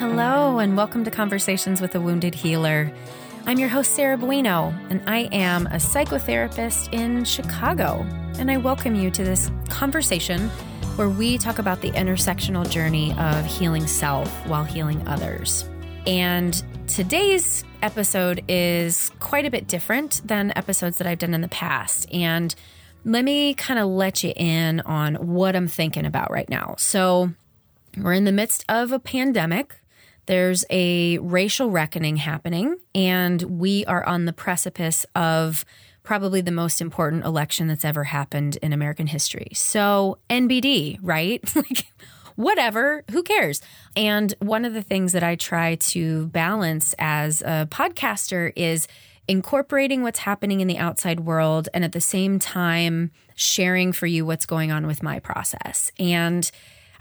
Hello, and welcome to Conversations with a Wounded Healer. I'm your host, Sarah Buino, and I am a psychotherapist in Chicago. And I welcome you to this conversation where we talk about the intersectional journey of healing self while healing others. And today's episode is quite a bit different than episodes that I've done in the past. And let me kind of let you in on what I'm thinking about right now. So, we're in the midst of a pandemic. There's a racial reckoning happening, and we are on the precipice of probably the most important election that's ever happened in American history. So, NBD, right? like, whatever, who cares? And one of the things that I try to balance as a podcaster is incorporating what's happening in the outside world and at the same time sharing for you what's going on with my process. And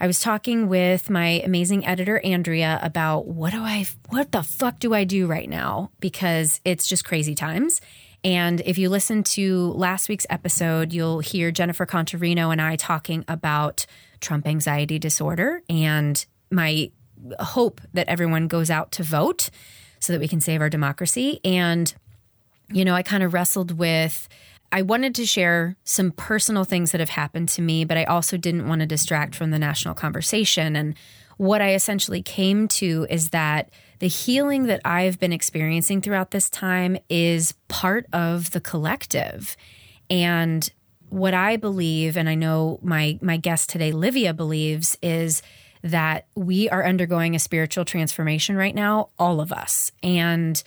I was talking with my amazing editor Andrea about what do I what the fuck do I do right now because it's just crazy times. And if you listen to last week's episode, you'll hear Jennifer Contarino and I talking about Trump anxiety disorder and my hope that everyone goes out to vote so that we can save our democracy. And, you know, I kind of wrestled with I wanted to share some personal things that have happened to me, but I also didn't want to distract from the national conversation. And what I essentially came to is that the healing that I've been experiencing throughout this time is part of the collective. And what I believe, and I know my my guest today, Livia, believes, is that we are undergoing a spiritual transformation right now, all of us. And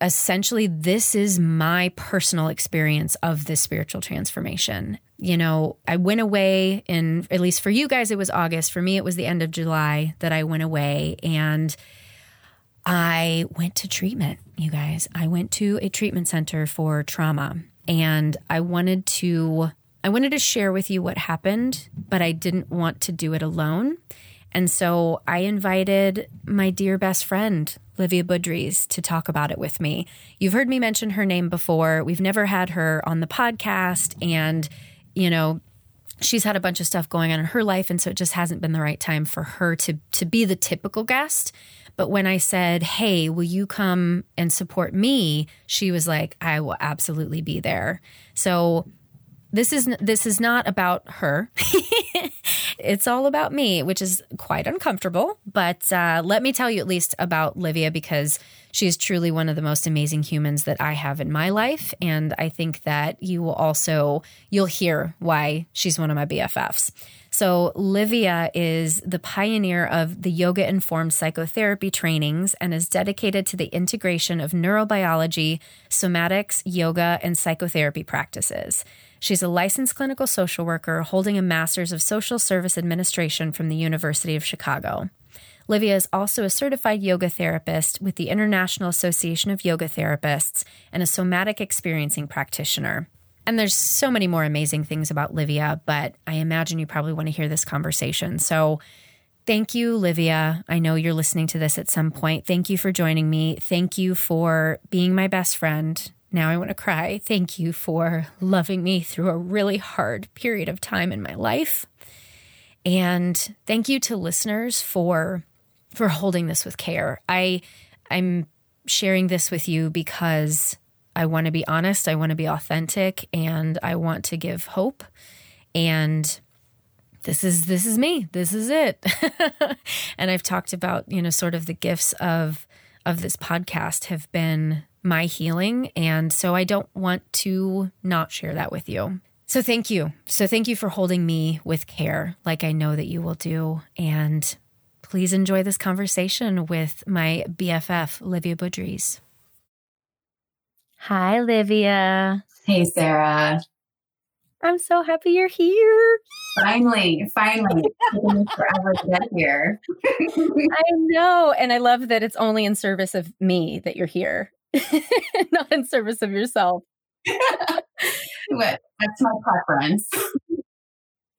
essentially this is my personal experience of this spiritual transformation. You know, I went away and at least for you guys it was August, for me it was the end of July that I went away and I went to treatment, you guys. I went to a treatment center for trauma and I wanted to I wanted to share with you what happened, but I didn't want to do it alone. And so I invited my dear best friend, Livia Budries, to talk about it with me. You've heard me mention her name before. We've never had her on the podcast. And, you know, she's had a bunch of stuff going on in her life. And so it just hasn't been the right time for her to, to be the typical guest. But when I said, Hey, will you come and support me? She was like, I will absolutely be there. So this is this is not about her. it's all about me, which is quite uncomfortable. But uh, let me tell you at least about Livia because she is truly one of the most amazing humans that I have in my life, and I think that you will also you'll hear why she's one of my BFFs. So, Livia is the pioneer of the yoga informed psychotherapy trainings and is dedicated to the integration of neurobiology, somatics, yoga, and psychotherapy practices. She's a licensed clinical social worker holding a master's of social service administration from the University of Chicago. Livia is also a certified yoga therapist with the International Association of Yoga Therapists and a somatic experiencing practitioner. And there's so many more amazing things about Livia, but I imagine you probably want to hear this conversation. So thank you, Livia. I know you're listening to this at some point. Thank you for joining me. Thank you for being my best friend. Now I want to cry. Thank you for loving me through a really hard period of time in my life. And thank you to listeners for for holding this with care. I I'm sharing this with you because I want to be honest, I want to be authentic, and I want to give hope. And this is this is me. This is it. and I've talked about, you know, sort of the gifts of of this podcast have been my healing. And so I don't want to not share that with you. So thank you. So thank you for holding me with care, like I know that you will do. And please enjoy this conversation with my BFF, Livia Budries. Hi, Livia. Hey, Sarah. I'm so happy you're here. Finally, finally. forever to get here. I know. And I love that it's only in service of me that you're here. not in service of yourself. but that's my preference.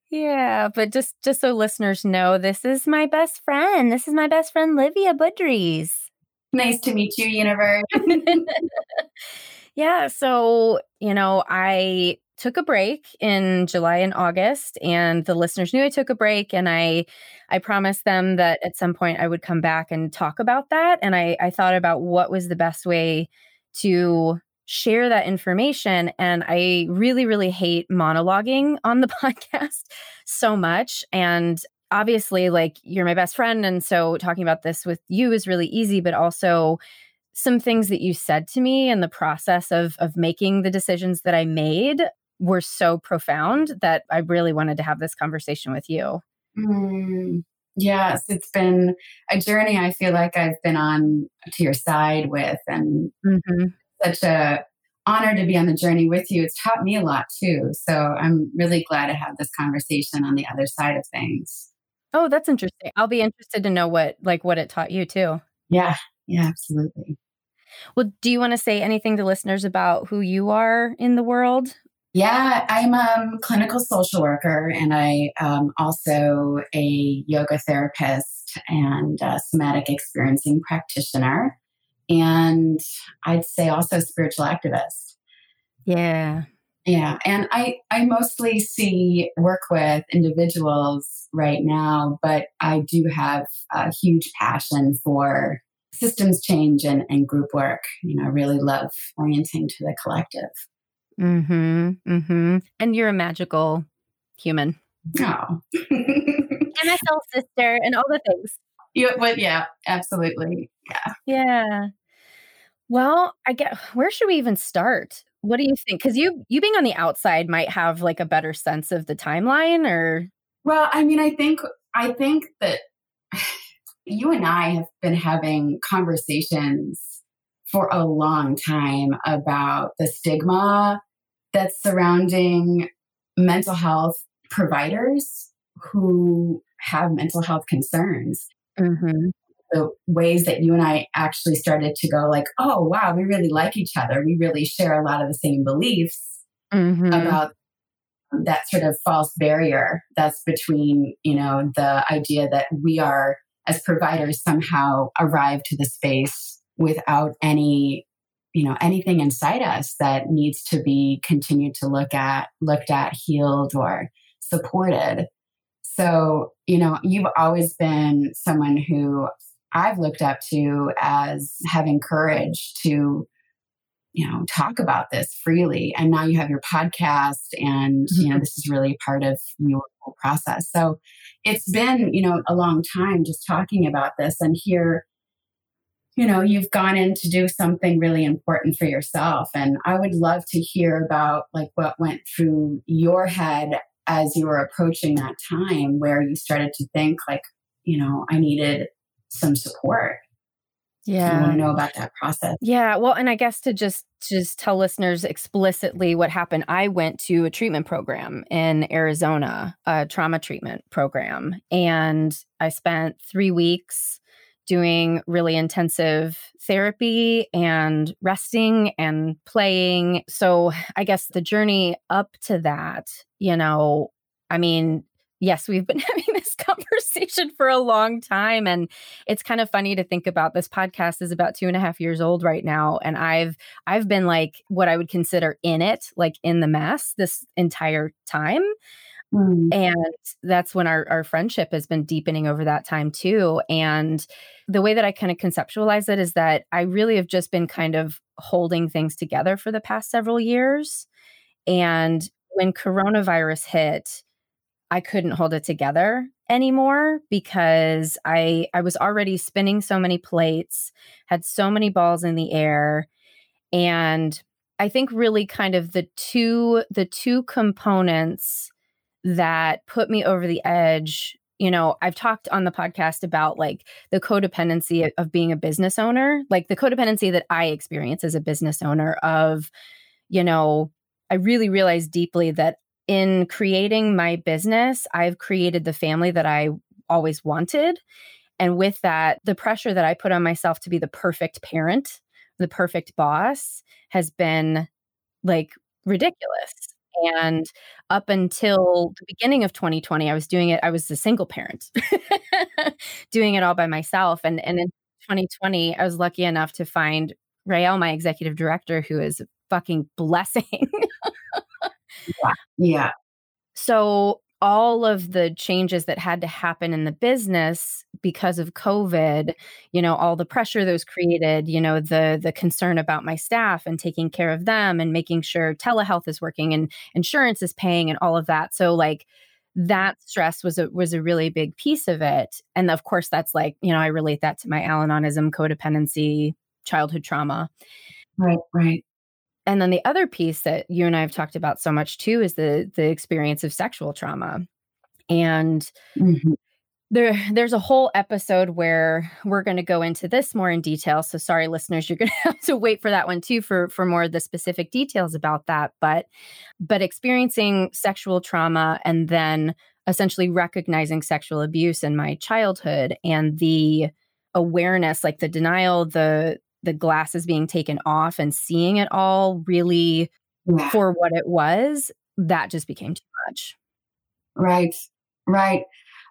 Yeah, but just just so listeners know, this is my best friend. This is my best friend Livia Budries. Nice to meet you, universe. yeah, so, you know, I took a break in July and August and the listeners knew I took a break and I I promised them that at some point I would come back and talk about that and I I thought about what was the best way to share that information and I really really hate monologuing on the podcast so much and obviously like you're my best friend and so talking about this with you is really easy but also some things that you said to me in the process of of making the decisions that I made were so profound that I really wanted to have this conversation with you. Mm, yes, it's been a journey I feel like I've been on to your side with and mm-hmm. such a honor to be on the journey with you. It's taught me a lot too. So I'm really glad to have this conversation on the other side of things. Oh, that's interesting. I'll be interested to know what like what it taught you too. Yeah. Yeah, absolutely. Well, do you want to say anything to listeners about who you are in the world? Yeah, I'm a clinical social worker and I am also a yoga therapist and somatic experiencing practitioner. And I'd say also spiritual activist. Yeah. Yeah. And I, I mostly see work with individuals right now, but I do have a huge passion for systems change and, and group work. You know, I really love orienting to the collective. Mm-hmm. Mm-hmm. And you're a magical human. Oh. MSL sister and all the things. Yeah, but yeah, absolutely. Yeah. Yeah. Well, I get where should we even start? What do you think? Because you you being on the outside might have like a better sense of the timeline or well, I mean, I think I think that you and I have been having conversations for a long time about the stigma that's surrounding mental health providers who have mental health concerns. Mm-hmm. The ways that you and I actually started to go, like, oh, wow, we really like each other. We really share a lot of the same beliefs mm-hmm. about that sort of false barrier that's between, you know, the idea that we are as providers somehow arrive to the space without any you know anything inside us that needs to be continued to look at looked at healed or supported so you know you've always been someone who i've looked up to as having courage to you know talk about this freely. And now you have your podcast and mm-hmm. you know this is really part of your whole process. So it's been you know a long time just talking about this and here you know you've gone in to do something really important for yourself. And i would love to hear about like what went through your head as you were approaching that time where you started to think like you know i needed some support yeah. I want to know about that process. Yeah. Well, and I guess to just just tell listeners explicitly what happened, I went to a treatment program in Arizona, a trauma treatment program, and I spent three weeks doing really intensive therapy and resting and playing. So I guess the journey up to that, you know, I mean, yes, we've been having conversation for a long time. And it's kind of funny to think about this podcast is about two and a half years old right now. And I've I've been like what I would consider in it, like in the mess this entire time. Mm. And that's when our, our friendship has been deepening over that time too. And the way that I kind of conceptualize it is that I really have just been kind of holding things together for the past several years. And when coronavirus hit, I couldn't hold it together anymore because I I was already spinning so many plates, had so many balls in the air and I think really kind of the two the two components that put me over the edge you know i've talked on the podcast about like the codependency of, being a business owner like the codependency that i experience as a business owner of you know i really realized deeply that in creating my business, I've created the family that I always wanted. And with that, the pressure that I put on myself to be the perfect parent, the perfect boss has been like ridiculous. And up until the beginning of 2020, I was doing it, I was a single parent, doing it all by myself. And, and in 2020, I was lucky enough to find Rael, my executive director, who is a fucking blessing. Yeah. yeah. So all of the changes that had to happen in the business because of covid you know all the pressure those created you know the the concern about my staff and taking care of them and making sure telehealth is working and insurance is paying and all of that so like that stress was a was a really big piece of it and of course that's like you know i relate that to my al-anonism codependency childhood trauma right right and then the other piece that you and I have talked about so much too is the the experience of sexual trauma. And mm-hmm. there there's a whole episode where we're going to go into this more in detail. So sorry listeners, you're going to have to wait for that one too for for more of the specific details about that, but but experiencing sexual trauma and then essentially recognizing sexual abuse in my childhood and the awareness like the denial the the glasses being taken off and seeing it all really yeah. for what it was, that just became too much. Right, right,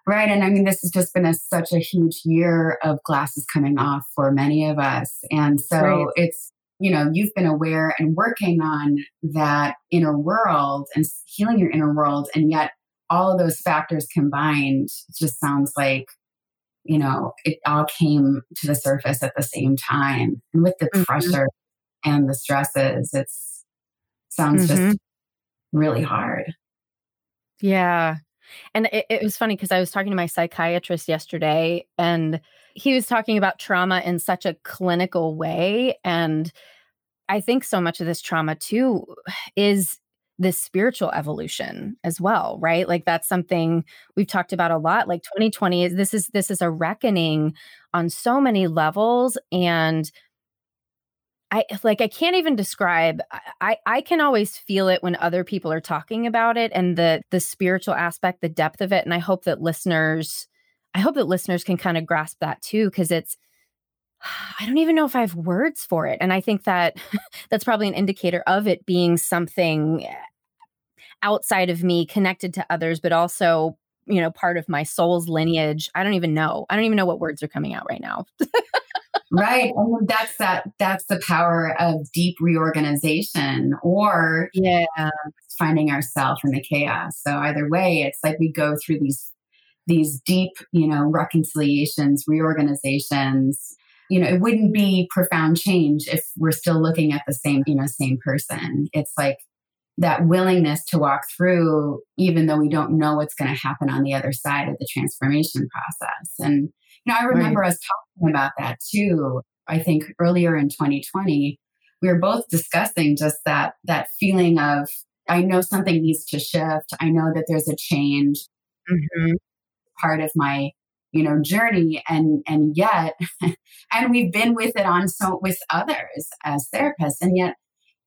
right. And I mean, this has just been a, such a huge year of glasses coming off for many of us. And so right. it's, you know, you've been aware and working on that inner world and healing your inner world. And yet, all of those factors combined just sounds like you know, it all came to the surface at the same time. And with the mm-hmm. pressure and the stresses, it's sounds mm-hmm. just really hard. Yeah. And it, it was funny because I was talking to my psychiatrist yesterday and he was talking about trauma in such a clinical way. And I think so much of this trauma too is this spiritual evolution as well right? Like that's something we've talked about a lot like 2020 is this is this is a reckoning on so many levels and I like I can't even describe I I can always feel it when other people are talking about it and the the spiritual aspect the depth of it and I hope that listeners I hope that listeners can kind of grasp that too cuz it's I don't even know if I have words for it and I think that that's probably an indicator of it being something eh, outside of me connected to others but also you know part of my soul's lineage. I don't even know. I don't even know what words are coming out right now. Right and that's that that's the power of deep reorganization or yeah. finding ourselves in the chaos. So either way it's like we go through these these deep you know reconciliations reorganizations you know it wouldn't be profound change if we're still looking at the same you know same person it's like that willingness to walk through, even though we don't know what's going to happen on the other side of the transformation process. And, you know, I remember right. us talking about that too. I think earlier in 2020, we were both discussing just that, that feeling of, I know something needs to shift. I know that there's a change. Mm-hmm. Part of my you know journey and and yet and we've been with it on so with others as therapists and yet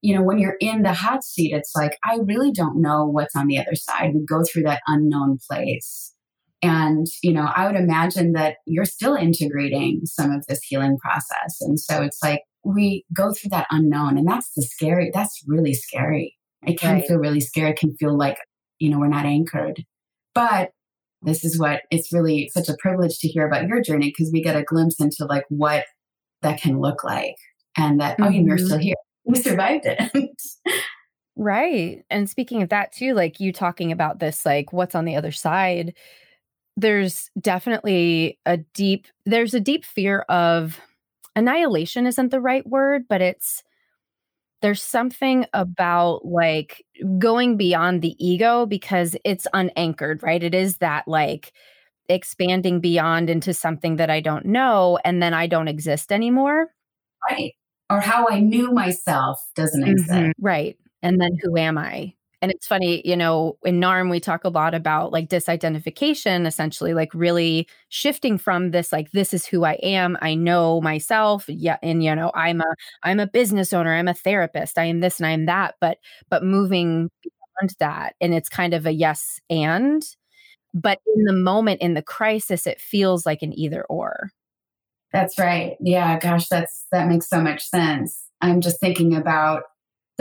you know, when you're in the hot seat, it's like, I really don't know what's on the other side. We go through that unknown place. And, you know, I would imagine that you're still integrating some of this healing process. And so it's like we go through that unknown. And that's the scary, that's really scary. It can right. feel really scary. It can feel like, you know, we're not anchored. But this is what it's really such a privilege to hear about your journey because we get a glimpse into like what that can look like and that, mm-hmm. oh, you're still here we survived it. right. And speaking of that too, like you talking about this, like what's on the other side, there's definitely a deep, there's a deep fear of annihilation isn't the right word, but it's, there's something about like going beyond the ego because it's unanchored, right? It is that like expanding beyond into something that I don't know and then I don't exist anymore. Right or how I knew myself doesn't exist. Mm-hmm, right. And then who am I? And it's funny, you know, in NARM, we talk a lot about like disidentification, essentially, like really shifting from this, like, this is who I am. I know myself. Yeah. And, you know, I'm a, I'm a business owner. I'm a therapist. I am this and I am that. But, but moving beyond that. And it's kind of a yes and. But in the moment, in the crisis, it feels like an either or. That's right. Yeah, gosh, that's that makes so much sense. I'm just thinking about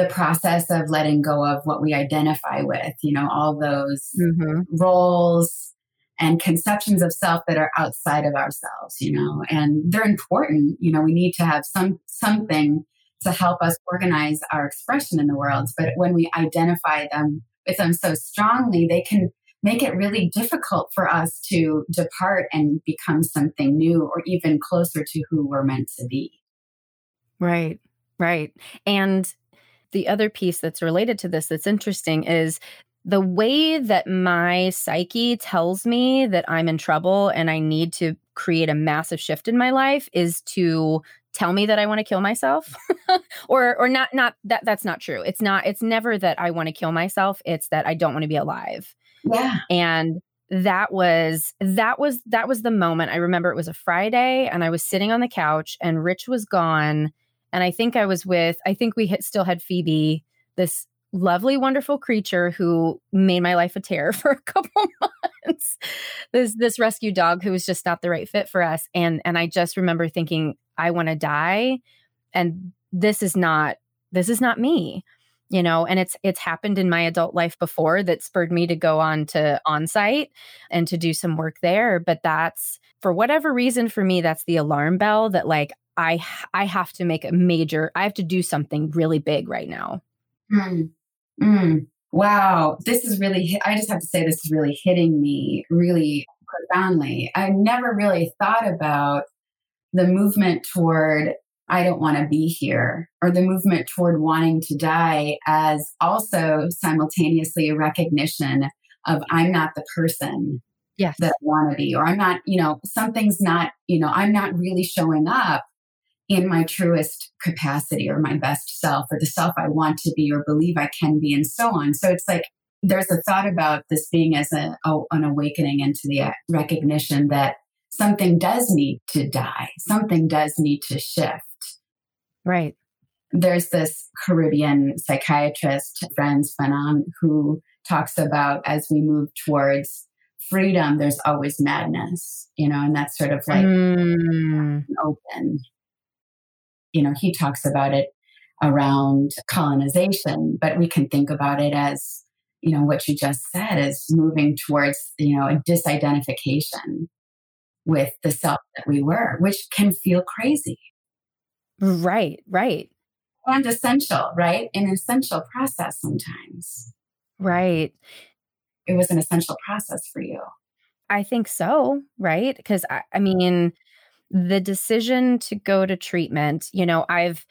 the process of letting go of what we identify with, you know, all those mm-hmm. roles and conceptions of self that are outside of ourselves, you know, and they're important. You know, we need to have some something to help us organize our expression in the world. But when we identify them with them so strongly, they can make it really difficult for us to depart and become something new or even closer to who we're meant to be. Right, right. And the other piece that's related to this that's interesting is the way that my psyche tells me that I'm in trouble and I need to create a massive shift in my life is to tell me that I want to kill myself or or not not that that's not true. It's not it's never that I want to kill myself, it's that I don't want to be alive. Yeah. And that was that was that was the moment. I remember it was a Friday and I was sitting on the couch and Rich was gone and I think I was with I think we still had Phoebe, this lovely wonderful creature who made my life a terror for a couple months. this this rescue dog who was just not the right fit for us. And and I just remember thinking I want to die and this is not this is not me you know? And it's it's happened in my adult life before that spurred me to go on to on-site and to do some work there. But that's for whatever reason for me that's the alarm bell that like i i have to make a major i have to do something really big right now mm. Mm. wow this is really i just have to say this is really hitting me really profoundly i never really thought about the movement toward I don't want to be here, or the movement toward wanting to die as also simultaneously a recognition of I'm not the person yes. that I want to be, or I'm not, you know, something's not, you know, I'm not really showing up in my truest capacity or my best self or the self I want to be or believe I can be, and so on. So it's like there's a thought about this being as a, a an awakening into the recognition that something does need to die, something does need to shift Right. There's this Caribbean psychiatrist, Frantz Fanon, who talks about as we move towards freedom, there's always madness, you know, and that's sort of like mm. open. You know, he talks about it around colonization, but we can think about it as, you know, what you just said is moving towards, you know, a disidentification with the self that we were, which can feel crazy. Right, right. And essential, right? An essential process sometimes. Right. It was an essential process for you. I think so, right? Because I, I mean, the decision to go to treatment, you know, I've,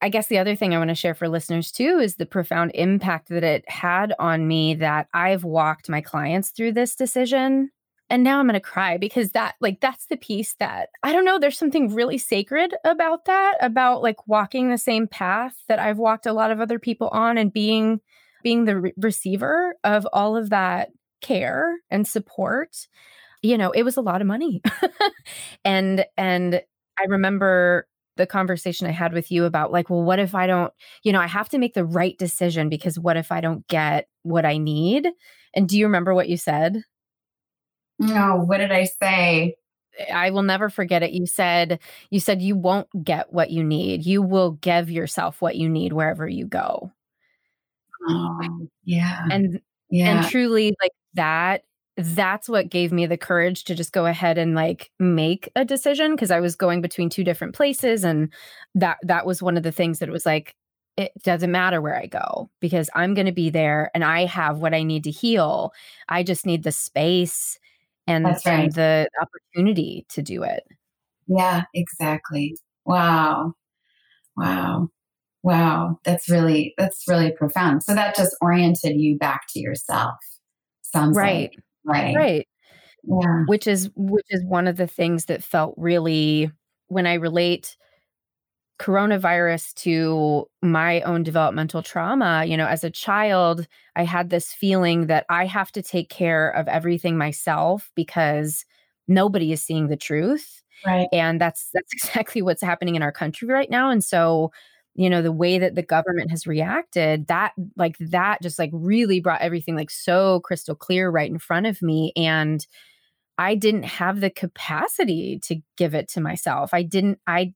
I guess the other thing I want to share for listeners too is the profound impact that it had on me that I've walked my clients through this decision and now i'm going to cry because that like that's the piece that i don't know there's something really sacred about that about like walking the same path that i've walked a lot of other people on and being being the re- receiver of all of that care and support you know it was a lot of money and and i remember the conversation i had with you about like well what if i don't you know i have to make the right decision because what if i don't get what i need and do you remember what you said no, what did I say? I will never forget it. You said you said you won't get what you need. You will give yourself what you need wherever you go. Oh, yeah. And yeah. and truly like that that's what gave me the courage to just go ahead and like make a decision because I was going between two different places and that that was one of the things that was like it doesn't matter where I go because I'm going to be there and I have what I need to heal. I just need the space and, right. and the opportunity to do it. Yeah, exactly. Wow. Wow. Wow. That's really that's really profound. So that just oriented you back to yourself. Sounds right. Like, right. Right. Yeah. Which is which is one of the things that felt really when I relate coronavirus to my own developmental trauma, you know, as a child, I had this feeling that I have to take care of everything myself because nobody is seeing the truth. Right. And that's that's exactly what's happening in our country right now. And so, you know, the way that the government has reacted, that like that just like really brought everything like so crystal clear right in front of me and I didn't have the capacity to give it to myself. I didn't I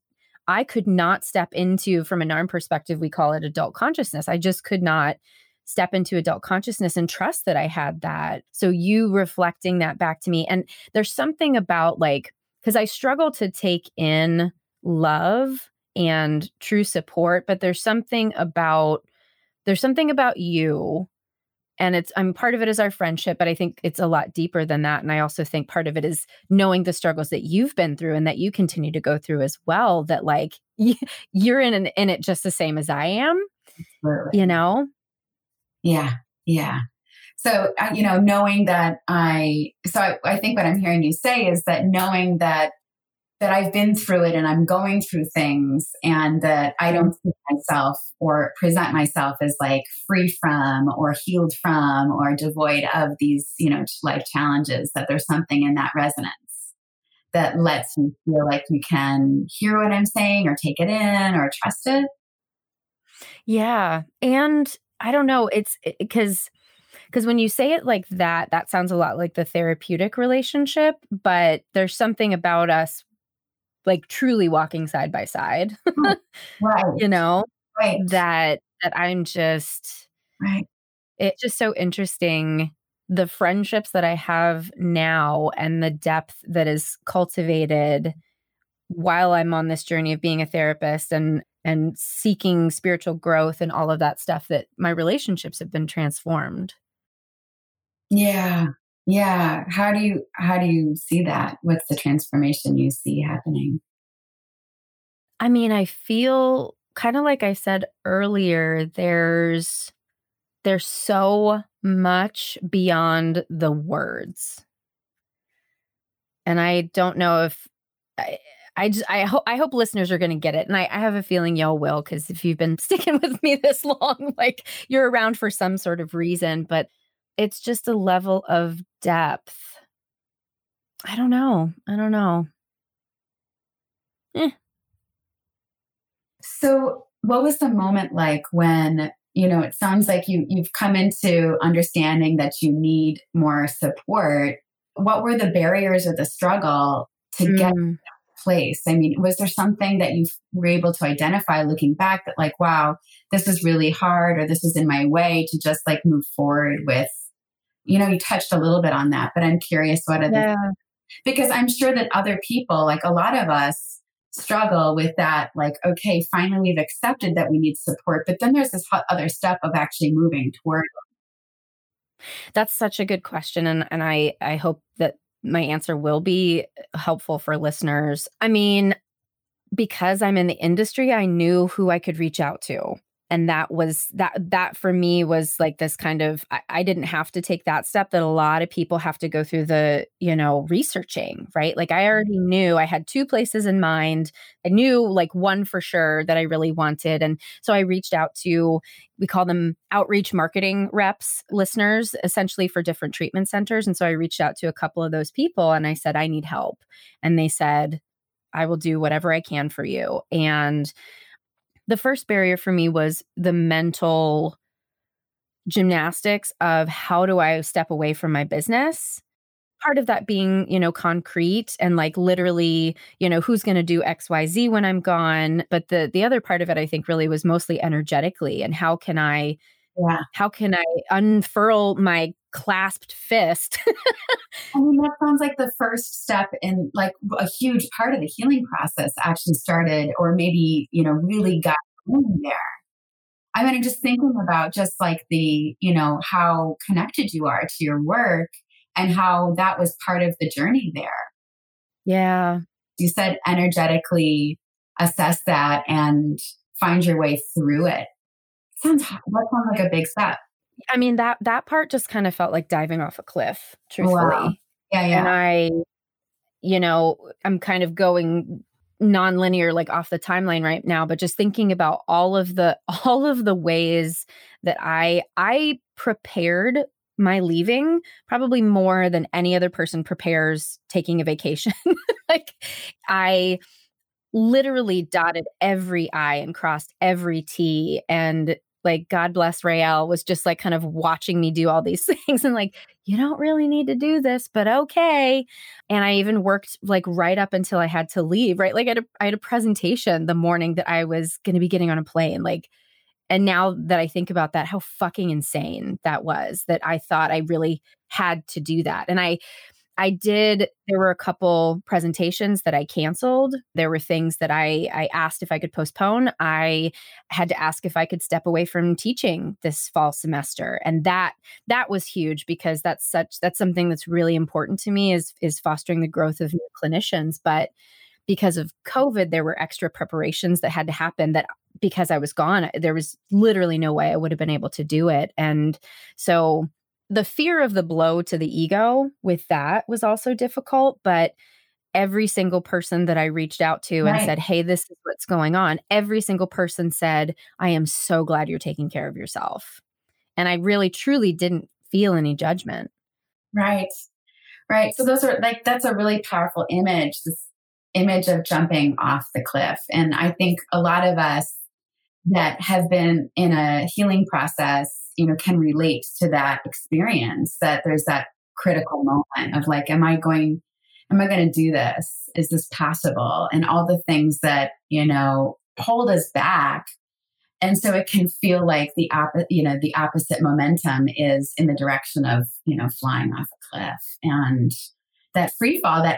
I could not step into, from a NARM perspective, we call it adult consciousness. I just could not step into adult consciousness and trust that I had that. So you reflecting that back to me. And there's something about like, because I struggle to take in love and true support, but there's something about, there's something about you and it's i'm part of it is our friendship but i think it's a lot deeper than that and i also think part of it is knowing the struggles that you've been through and that you continue to go through as well that like you're in an, in it just the same as i am Absolutely. you know yeah yeah so uh, you know knowing that i so I, I think what i'm hearing you say is that knowing that that I've been through it and I'm going through things and that I mm-hmm. don't see myself or present myself as like free from or healed from or devoid of these, you know, life challenges, that there's something in that resonance that lets you feel like you can hear what I'm saying or take it in or trust it. Yeah. And I don't know, it's because because when you say it like that that sounds a lot like the therapeutic relationship but there's something about us like truly walking side by side. Oh, right. you know? Right. That that I'm just right. It's just so interesting the friendships that I have now and the depth that is cultivated while I'm on this journey of being a therapist and and seeking spiritual growth and all of that stuff that my relationships have been transformed. Yeah. Yeah. How do you how do you see that? What's the transformation you see happening? I mean, I feel kind of like I said earlier, there's there's so much beyond the words. And I don't know if I, I just I hope I hope listeners are going to get it, and I, I have a feeling y'all will because if you've been sticking with me this long, like you're around for some sort of reason. But it's just a level of depth. I don't know. I don't know. Eh. So, what was the moment like when you know it sounds like you you've come into understanding that you need more support? What were the barriers or the struggle to mm. get place? I mean, was there something that you were able to identify looking back that like, wow, this is really hard or this is in my way to just like move forward with you know, you touched a little bit on that, but I'm curious what are yeah. the because I'm sure that other people, like a lot of us, struggle with that. Like, okay, finally we've accepted that we need support, but then there's this other step of actually moving toward. That's such a good question, and and I I hope that my answer will be helpful for listeners. I mean, because I'm in the industry, I knew who I could reach out to and that was that that for me was like this kind of I, I, didn't have to take that step that a lot of people have to go through the you know researching right? Like i already mm-hmm. knew i had two places in mind. I knew like one for sure that i really wanted. And so i reached out to we call them outreach marketing reps listeners essentially for different treatment centers. And so i reached out to a couple of those people and i said i need help. And they said i will do whatever i can for you. And the first barrier for me was the mental gymnastics of how do I step away from my business? Part of that being, you know, concrete and like literally, you know, who's going to do XYZ when I'm gone, but the the other part of it I think really was mostly energetically and how can I yeah. how can I unfurl my clasped fist? I mean, that sounds like the first step in like a huge part of the healing process actually started, or maybe, you know, really got there. I mean, I'm just thinking about just like the, you know, how connected you are to your work and how that was part of the journey there. Yeah. You said energetically assess that and find your way through it sounds that sounds like a big step. I mean that that part just kind of felt like diving off a cliff, truthfully. Wow. Yeah, yeah. And I, you know, I'm kind of going nonlinear like off the timeline right now but just thinking about all of the all of the ways that i i prepared my leaving probably more than any other person prepares taking a vacation like i literally dotted every i and crossed every t and like God bless Rael was just like kind of watching me do all these things and like you don't really need to do this but okay. And I even worked like right up until I had to leave right? Like I had a, I had a presentation the morning that I was going to be getting on a plane like and now that I think about that how fucking insane that was that I thought I really had to do that. And I I did there were a couple presentations that I canceled. There were things that I I asked if I could postpone. I had to ask if I could step away from teaching this fall semester. And that that was huge because that's such that's something that's really important to me is is fostering the growth of new clinicians, but because of COVID, there were extra preparations that had to happen that because I was gone, there was literally no way I would have been able to do it. And so the fear of the blow to the ego with that was also difficult, but every single person that I reached out to right. and said, Hey, this is what's going on, every single person said, I am so glad you're taking care of yourself. And I really, truly didn't feel any judgment. Right. Right. So those are like, that's a really powerful image, this image of jumping off the cliff. And I think a lot of us that have been in a healing process you know can relate to that experience that there's that critical moment of like am i going am i going to do this? Is this possible? And all the things that you know hold us back. And so it can feel like the opposite you know the opposite momentum is in the direction of you know flying off a cliff. And that free fall that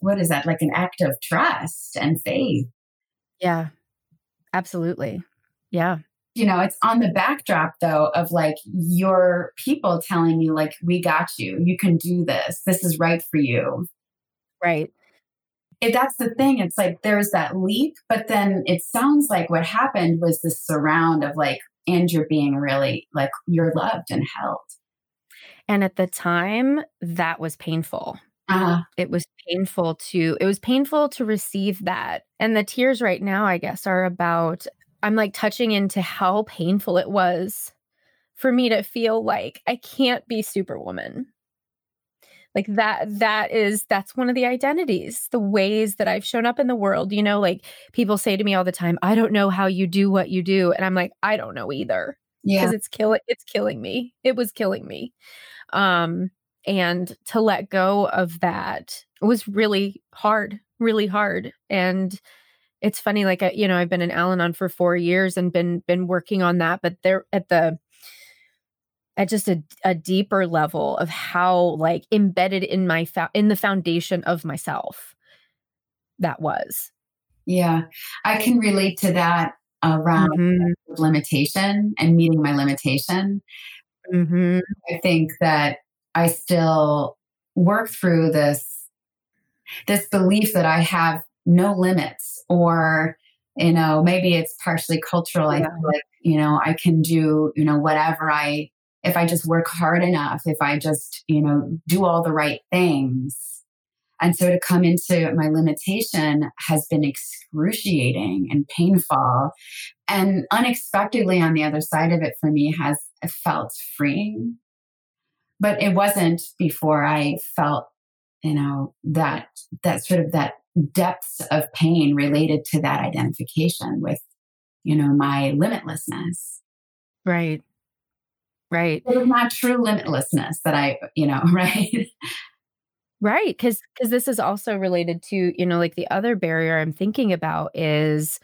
what is that? Like an act of trust and faith. Yeah. Absolutely. Yeah you know, it's on the backdrop though of like your people telling you, like, we got you, you can do this, this is right for you. Right. If that's the thing, it's like there's that leap, but then it sounds like what happened was this surround of like, and you're being really like, you're loved and held. And at the time, that was painful. Uh-huh. It was painful to it was painful to receive that. And the tears right now, I guess, are about I'm like touching into how painful it was for me to feel like I can't be superwoman. Like that that is that's one of the identities, the ways that I've shown up in the world. You know, like people say to me all the time, I don't know how you do what you do. And I'm like, I don't know either. Yeah. Because it's killing it's killing me. It was killing me. Um and to let go of that was really hard, really hard. And it's funny like I, you know i've been in al-anon for four years and been been working on that but they're at the at just a, a deeper level of how like embedded in my fa- in the foundation of myself that was yeah i can relate to that around mm-hmm. limitation and meeting my limitation mm-hmm. i think that i still work through this this belief that i have no limits or you know maybe it's partially cultural yeah. i feel like you know i can do you know whatever i if i just work hard enough if i just you know do all the right things. And so to come into my limitation has been excruciating and painful. And unexpectedly on the other side of it for me has felt freeing. But it wasn't before i felt you know that that sort of that depths of pain related to that identification with you know my limitlessness. Right. Right. It was not true limitlessness that i you know right? Right because because this is also related to you know like the other barrier i'm thinking about is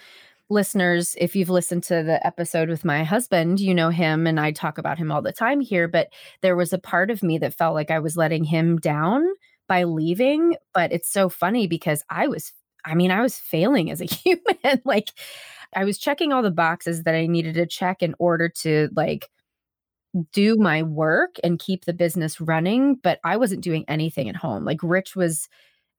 listeners if you've listened to the episode with my husband you know him and i talk about him all the time here but there was a part of me that felt like i was letting him down by leaving. But it's so funny because I was, I mean, I was failing as a human. like, I was checking all the boxes that I needed to check in order to like do my work and keep the business running, but I wasn't doing anything at home. Like Rich was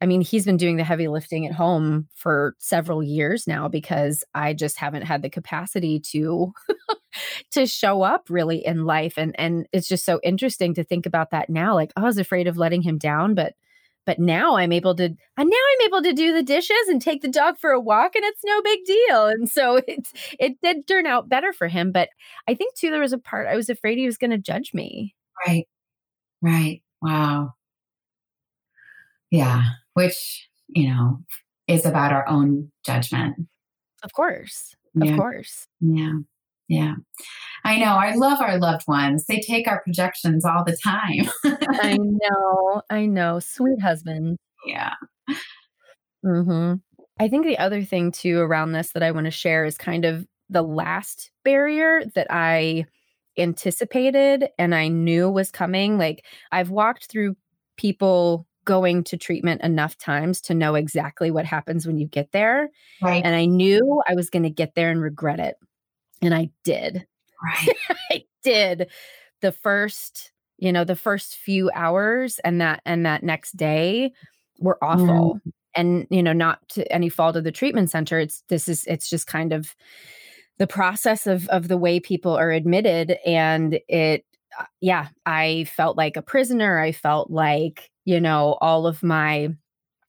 I mean, he's been doing the heavy lifting at home for several years now because I just haven't had the capacity to to show up really in life and and it's just so interesting to think about that now like oh, I was afraid of letting him down but but now I'm able to and now I'm able to do the dishes and take the dog for a walk and it's no big deal and so it it did turn out better for him but I think too there was a part I was afraid he was going to judge me. Right. Right. Wow. Yeah which, you know, is about our own judgment. Of course. Of course. Yeah. Yeah. I know. I love our loved ones. They take our projections all the time. I know. I know. Sweet husband. Yeah. Mhm. I think the other thing too around this that I want to share is kind of the last barrier that I anticipated and I knew was coming. Like I've walked through people going to treatment enough times to know exactly what happens when you get there. Right. And I knew I was going to get there and regret it. And I did. Right. I did. The first, you know, the first few hours and that and that next day were awful. Mm. And, you know, not to any fault of the treatment center. It's this is it's just kind of the process of of the way people are admitted and it uh, yeah, I felt like a prisoner. I felt like, you know, all of my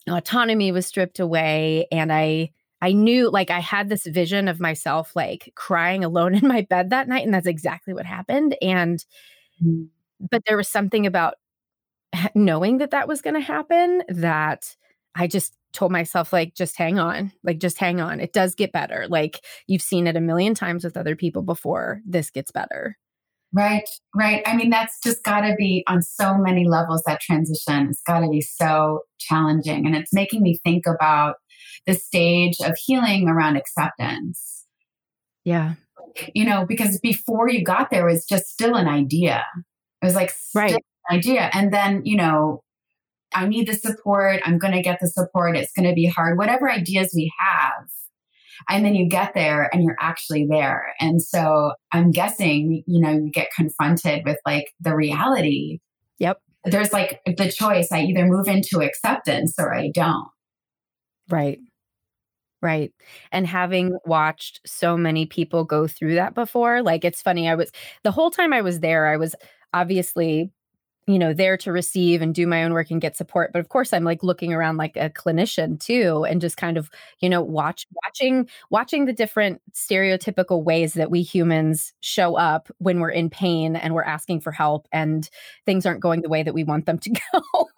autonomy was stripped away and I I knew like I had this vision of myself like crying alone in my bed that night and that's exactly what happened and mm. but there was something about knowing that that was going to happen that I just told myself like just hang on like just hang on it does get better like you've seen it a million times with other people before this gets better Right, right. I mean, that's just got to be on so many levels, that transition. It's got to be so challenging. And it's making me think about the stage of healing around acceptance. Yeah. You know, because before you got there, was just still an idea. It was like, right. an idea. And then, you know, I need the support. I'm going to get the support. It's going to be hard. Whatever ideas we have and then you get there and you're actually there. And so I'm guessing, you know, you get confronted with like the reality. Yep. There's like the choice I either move into acceptance or I don't. Right. Right. And having watched so many people go through that before, like it's funny, I was the whole time I was there, I was obviously you know there to receive and do my own work and get support but of course i'm like looking around like a clinician too and just kind of you know watch watching watching the different stereotypical ways that we humans show up when we're in pain and we're asking for help and things aren't going the way that we want them to go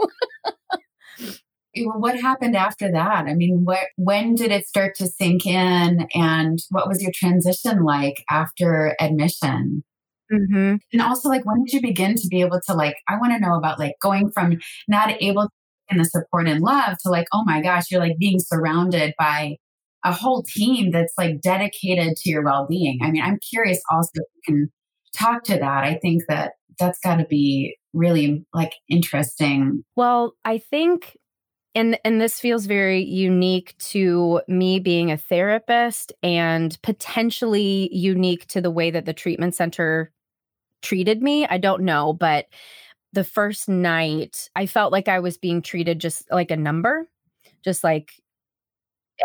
what happened after that i mean what when did it start to sink in and what was your transition like after admission Mm-hmm. And also, like, when did you begin to be able to, like, I want to know about, like, going from not able to in the support and love to, like, oh my gosh, you're like being surrounded by a whole team that's like dedicated to your well being. I mean, I'm curious also if you can talk to that. I think that that's got to be really like interesting. Well, I think and and this feels very unique to me being a therapist and potentially unique to the way that the treatment center treated me. I don't know, but the first night I felt like I was being treated just like a number, just like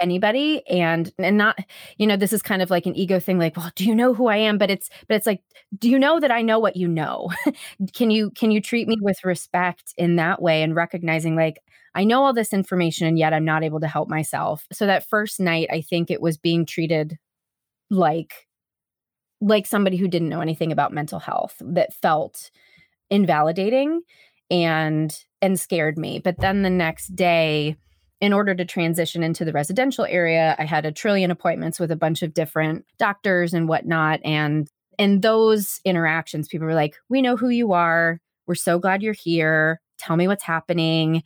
anybody and and not you know this is kind of like an ego thing like well do you know who i am? But it's but it's like do you know that i know what you know? Can you can you treat me with respect in that way and recognizing like i know all this information and yet i'm not able to help myself. So that first night i think it was being treated like like somebody who didn't know anything about mental health that felt invalidating and and scared me. But then the next day in order to transition into the residential area i had a trillion appointments with a bunch of different doctors and whatnot. And in those interactions people were like we know who you are. We're so glad you're here. Tell me what's happening.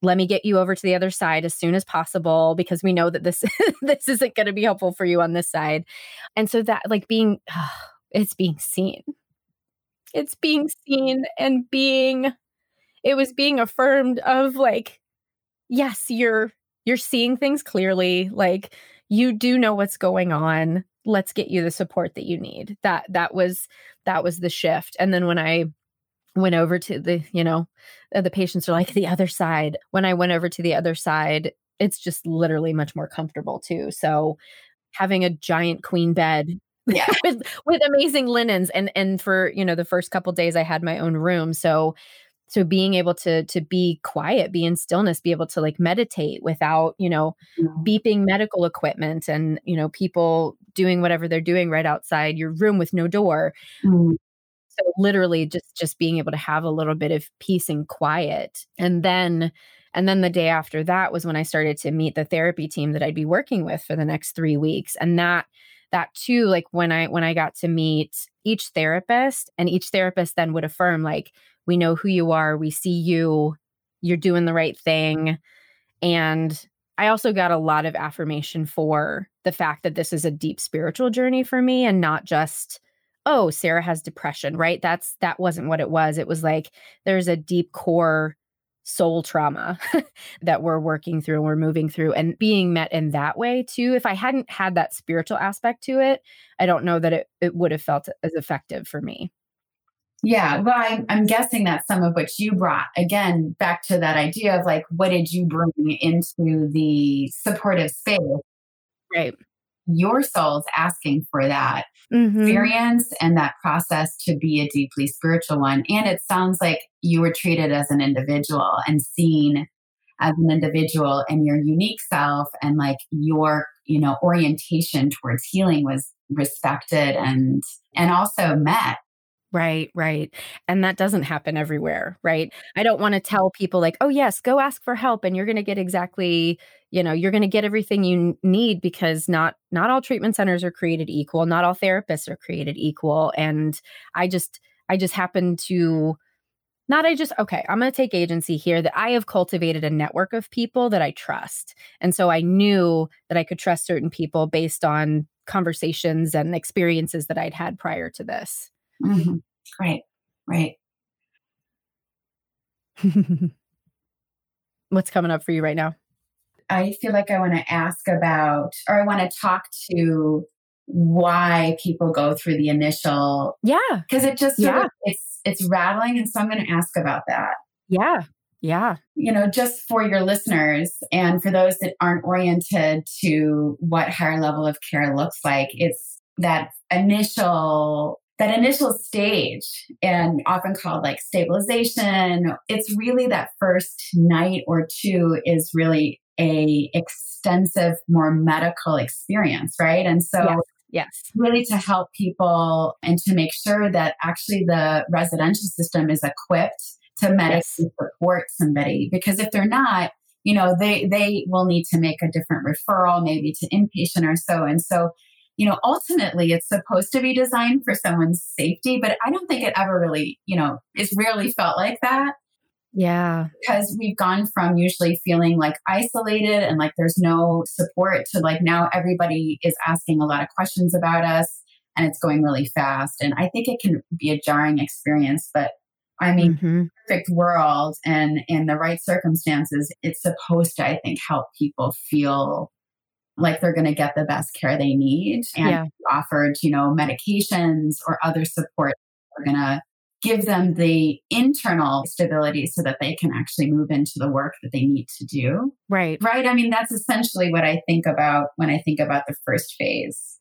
Let me get you over to the other side as soon as possible because we know that this this isn't going to be helpful for you on this side. And so that like being it's being seen. It's being seen and being it was being affirmed of like yes you're you're seeing things clearly like you do know what's going on let's get you the support that you need that that was that was the shift and then when i went over to the, you know, uh, the patients are like the other side. When I went over to the other side, it's just literally much more comfortable too. So having a giant queen bed yeah. with with amazing linens and and for, you know, the first couple days I had my own room. So so being able to to be quiet be in stillness be able to like meditate without you know beeping medical equipment and you know people doing whatever they're doing right outside your room with no door. Mm-hmm so literally just just being able to have a little bit of peace and quiet. And then and then the day after that was when i started to meet the therapy team that i'd be working with for the next 3 weeks. And that that too like when i when i got to meet each therapist and each therapist then would affirm like we know who you are we see you you're doing the right thing and i also got a lot of affirmation for the fact that this is a deep spiritual journey for me and not just oh, Sarah has depression, right? That's that wasn't what it was. It was like there's a deep core soul trauma that we're working through and we're moving through and being met in that way too. If I hadn't had that spiritual aspect to it, I don't know that it, it would have felt as effective for me. Yeah, well, I'm, I'm guessing that some of what you brought, again, back to that idea of like, what did you bring into the supportive space? Right. Your soul's asking for that mm-hmm. experience and that process to be a deeply spiritual one. And it sounds like you were treated as an individual and seen as an individual and your unique self and like your, you know, orientation towards healing was respected and and also met Right, right. And that doesn't happen everywhere, right? I don't want to tell people like, "Oh yes, go ask for help and you're going to get exactly, you know, you're going to get everything you need because not not all treatment centers are created equal, not all therapists are created equal." And I just I just happen to not I just okay, I'm going to take agency here that I have cultivated a network of people that I trust. And so I knew that I could trust certain people based on conversations and experiences that I'd had prior to this. Mm-hmm. Right, right. What's coming up for you right now? I feel like I want to ask about, or I want to talk to why people go through the initial. Yeah. Because it just, yeah. Of, it's, it's rattling. And so I'm going to ask about that. Yeah. Yeah. You know, just for your listeners and for those that aren't oriented to what higher level of care looks like, it's that initial that initial stage and often called like stabilization it's really that first night or two is really a extensive more medical experience right and so yes. yes really to help people and to make sure that actually the residential system is equipped to medically yes. support somebody because if they're not you know they they will need to make a different referral maybe to inpatient or so and so you know, ultimately it's supposed to be designed for someone's safety, but I don't think it ever really, you know, it's rarely felt like that. Yeah. Because we've gone from usually feeling like isolated and like there's no support to like now everybody is asking a lot of questions about us and it's going really fast. And I think it can be a jarring experience, but I mean, mm-hmm. perfect world and in the right circumstances, it's supposed to, I think, help people feel like they're going to get the best care they need and yeah. offered, you know, medications or other support are going to give them the internal stability so that they can actually move into the work that they need to do. Right. Right. I mean, that's essentially what I think about when I think about the first phase.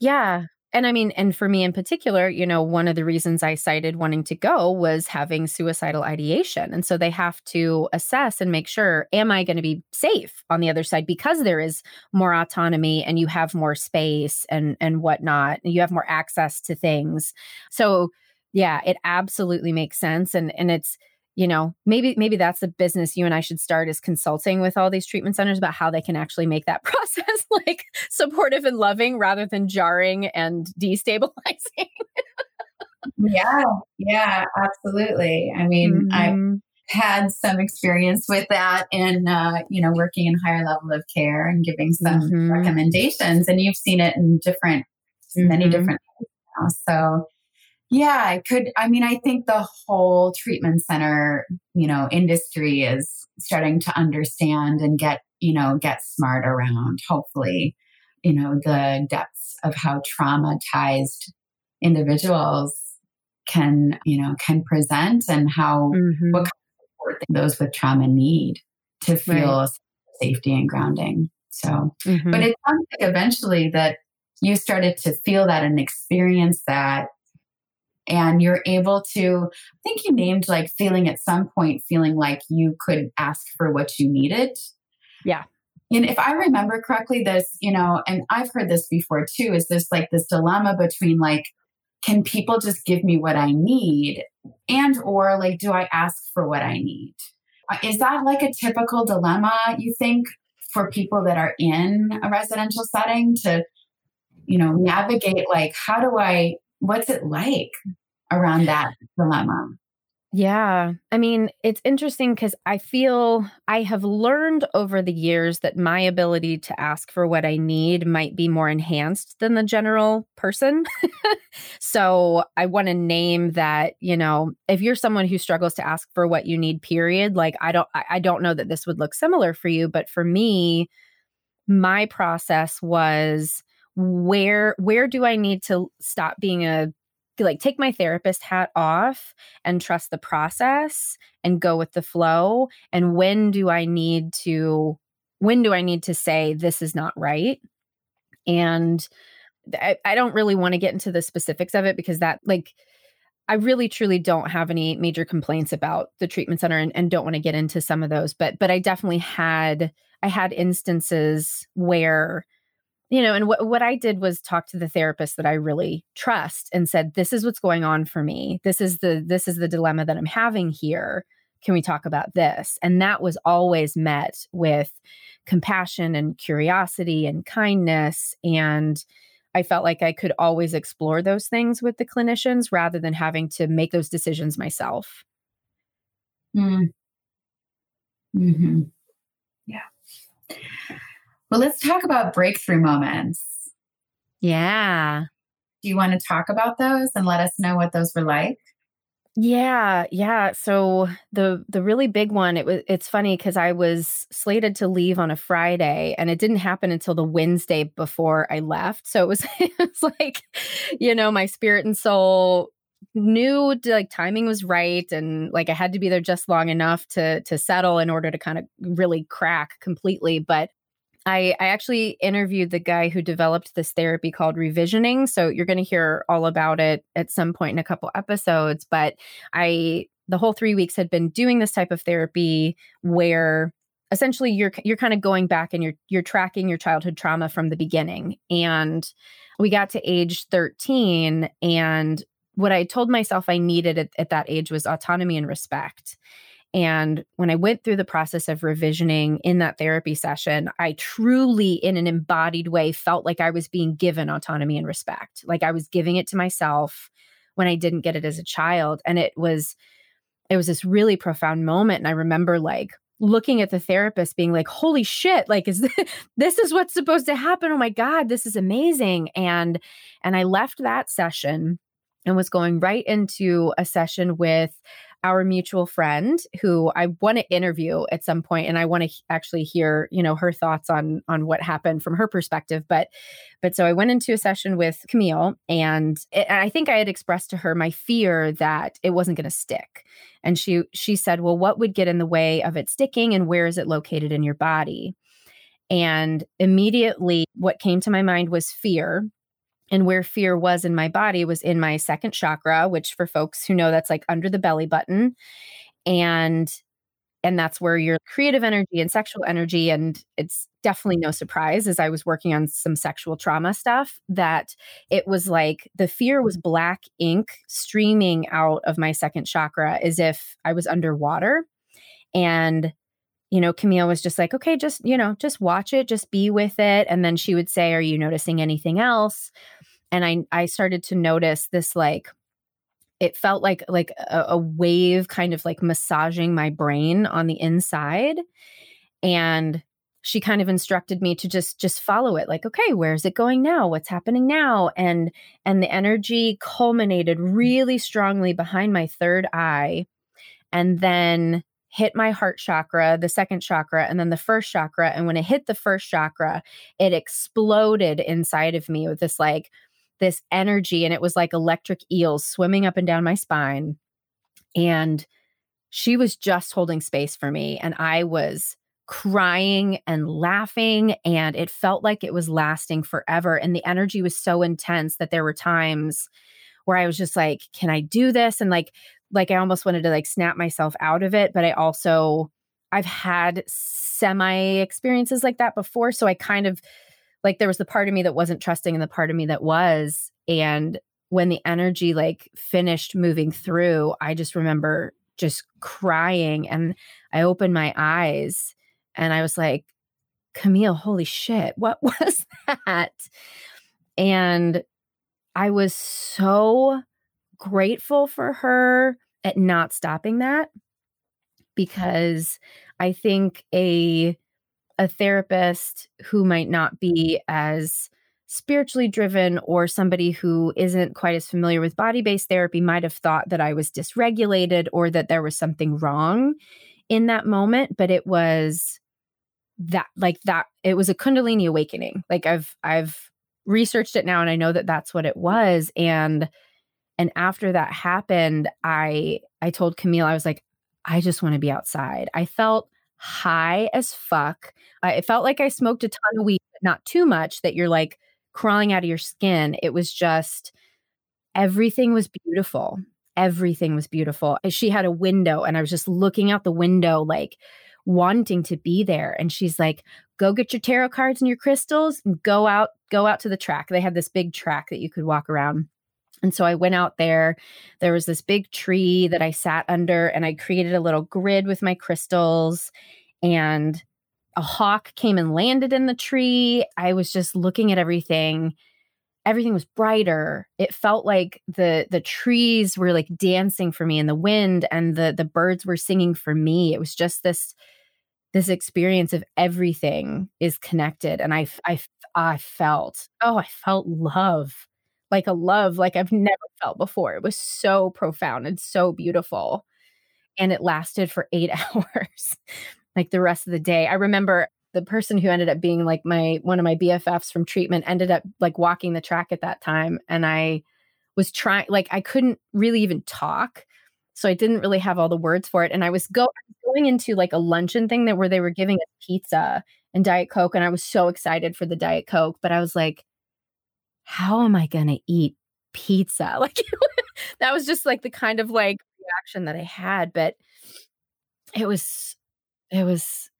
Yeah and I mean, and for me in particular, you know, one of the reasons I cited wanting to go was having suicidal ideation. And so they have to assess and make sure, am I going to be safe on the other side? Because there is more autonomy and you have more space and and whatnot, and you have more access to things. So yeah, it absolutely makes sense. And and it's you know maybe maybe that's the business you and i should start is consulting with all these treatment centers about how they can actually make that process like supportive and loving rather than jarring and destabilizing yeah yeah absolutely i mean mm-hmm. i had some experience with that in uh, you know working in higher level of care and giving some mm-hmm. recommendations and you've seen it in different mm-hmm. many different now so yeah, I could. I mean, I think the whole treatment center, you know, industry is starting to understand and get, you know, get smart around, hopefully, you know, the depths of how traumatized individuals can, you know, can present and how, mm-hmm. what kind of support those with trauma need to feel right. safety and grounding. So, mm-hmm. but it sounds like eventually that you started to feel that and experience that and you're able to i think you named like feeling at some point feeling like you could ask for what you needed. Yeah. And if i remember correctly this you know and i've heard this before too is this like this dilemma between like can people just give me what i need and or like do i ask for what i need? Uh, is that like a typical dilemma you think for people that are in a residential setting to you know navigate like how do i what's it like around that dilemma? Yeah. I mean, it's interesting because I feel I have learned over the years that my ability to ask for what I need might be more enhanced than the general person. so I want to name that, you know, if you're someone who struggles to ask for what you need, period, like I don't I don't know that this would look similar for you, but for me, my process was where where do I need to stop being a like take my therapist hat off and trust the process and go with the flow? And when do i need to when do i need to say this is not right? And i, I don't really want to get into the specifics of it because that like i really truly don't have any major complaints about the treatment center and, and don't want to get into some of those but but i definitely had i had instances where you know and what what I did was talk to the therapist that I really trust and said this is what's going on for me this is the this is the dilemma that I'm having here can we talk about this and that was always met with compassion and curiosity and kindness and I felt like I could always explore those things with the clinicians rather than having to make those decisions myself. Mm. hmm Yeah. Well, let's talk about breakthrough moments. Yeah. Do you want to talk about those and let us know what those were like? Yeah, yeah. So the the really big one, it was it's funny because I was slated to leave on a Friday and it didn't happen until the Wednesday before I left. So it was it was like, you know, my spirit and soul knew like timing was right and like I had to be there just long enough to to settle in order to kind of really crack completely. But I, I actually interviewed the guy who developed this therapy called revisioning. So you're going to hear all about it at some point in a couple episodes. But I, the whole three weeks had been doing this type of therapy where essentially you're you're kind of going back and you're you're tracking your childhood trauma from the beginning. And we got to age 13 and what I told myself I needed at, at that age was autonomy and respect. And when I went through the process of revisioning in that therapy session, I truly, in an embodied way, felt like I was being given autonomy and respect. Like I was giving it to myself when I didn't get it as a child. And it was, it was this really profound moment. And I remember like looking at the therapist being like, holy shit, like, is this, this is what's supposed to happen? Oh my God, this is amazing. And, and I left that session and was going right into a session with our mutual friend who I want to interview at some point and I want to actually hear, you know, her thoughts on on what happened from her perspective, but but so I went into a session with Camille and, it, and I think I had expressed to her my fear that it wasn't going to stick. And she she said, "Well, what would get in the way of it sticking and where is it located in your body?" And immediately what came to my mind was fear and where fear was in my body was in my second chakra which for folks who know that's like under the belly button and and that's where your creative energy and sexual energy and it's definitely no surprise as i was working on some sexual trauma stuff that it was like the fear was black ink streaming out of my second chakra as if i was underwater and you know, Camille was just like, okay, just, you know, just watch it, just be with it. And then she would say, Are you noticing anything else? And I I started to notice this like it felt like like a, a wave kind of like massaging my brain on the inside. And she kind of instructed me to just just follow it like okay where's it going now what's happening now and and the energy culminated really strongly behind my third eye and then hit my heart chakra, the second chakra, and then the first chakra. And when it hit the first chakra, it exploded inside of me with this like this energy. And it was like electric eels swimming up and down my spine. And she was just holding space for me. And I was crying and laughing. And it felt like it was lasting forever. And the energy was so intense that there were times where I was just like, can I do this? And like like I almost wanted to like snap myself out of it, but I also I've had semi experiences like that before, so I kind of like there was the part of me that wasn't trusting and the part of me that was and when the energy like finished moving through, I just remember just crying and I opened my eyes and I was like, Camille, holy shit, what was that? And I was so grateful for her at not stopping that because I think a a therapist who might not be as spiritually driven or somebody who isn't quite as familiar with body based therapy might have thought that I was dysregulated or that there was something wrong in that moment, but it was that like that it was a kundalini awakening. Like I've I've researched it now and I know that that's what it was and and after that happened, I I told Camille I was like I just want to be outside. I felt high as fuck. I, it felt like I smoked a ton of weed, but not too much that you're like crawling out of your skin. It was just everything was beautiful. Everything was beautiful. She had a window and I was just looking out the window, like wanting to be there. And she's like, go get your tarot cards and your crystals and go out, go out to the track. They had this big track that you could walk around. And so I went out there. There was this big tree that I sat under, and I created a little grid with my crystals. And a hawk came and landed in the tree. I was just looking at everything. Everything was brighter. It felt like the the trees were like dancing for me in the wind and the the birds were singing for me. It was just this this experience of everything is connected and I I I felt oh, I felt love like a love like I've never felt before. It was so profound and so beautiful. And it lasted for eight hours, like the rest of the day. I remember the person who ended up being like my one of my BFFs from treatment ended up like walking the track at that time. And I was trying, like, I couldn't really even talk. So I didn't really have all the words for it. And I was go- going into like a luncheon thing that where they were giving us pizza and Diet Coke. And I was so excited for the Diet Coke, but I was like, how am I going to eat pizza? Like that was just like the kind of like reaction that I had, but it was it was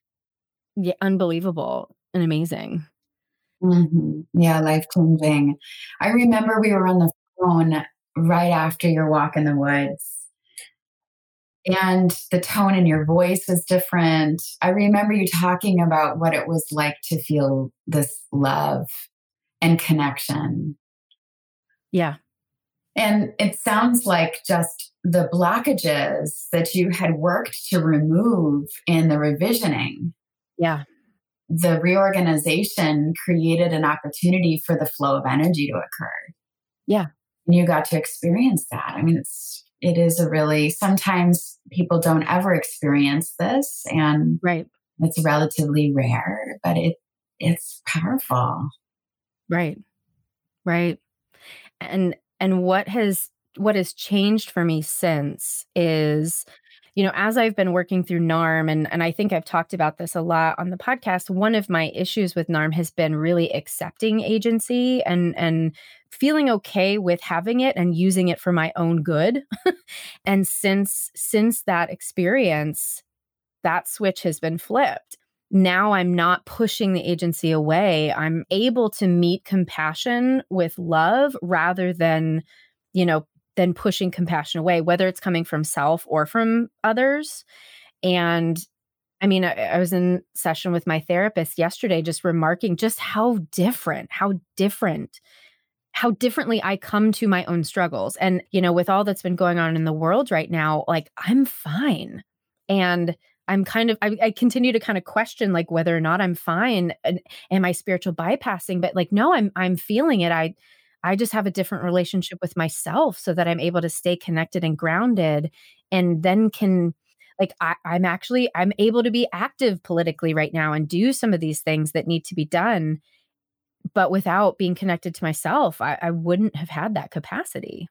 yeah, unbelievable and amazing. Mm-hmm. Yeah, life changing. I remember we were on the phone right after your walk in the woods. And the tone in your voice was different. I remember you talking about what it was like to feel this love and connection. Yeah. And it sounds like just the blockages that you had worked to remove in the revisioning. Yeah. The reorganization created an opportunity for the flow of energy to occur. Yeah. And you got to experience that. I mean, it's, it is a really, sometimes people don't ever experience this and right. it's relatively rare, but it, it's powerful. Right. Right. And and what has what has changed for me since is you know as i've been working through narm and and i think i've talked about this a lot on the podcast one of my issues with narm has been really accepting agency and and feeling okay with having it and using it for my own good and since since that experience that switch has been flipped now I'm not pushing the agency away. I'm able to meet compassion with love rather than, you know, than pushing compassion away, whether it's coming from self or from others. And I mean, I, I, was in session with my therapist yesterday, just remarking just how different, how different, how differently I come to my own struggles. And, you know, with all that's been going on in the world right now, like I'm fine. And I'm kind of I, I, continue to kind of question like whether or not I'm fine and am I spiritual bypassing? But like no I'm I'm feeling it. I I just have a different relationship with myself so that I'm able to stay connected and grounded and then can like I, I'm actually I'm able to be active politically right now and do some of these things that need to be done but without being connected to myself I, I wouldn't have had that capacity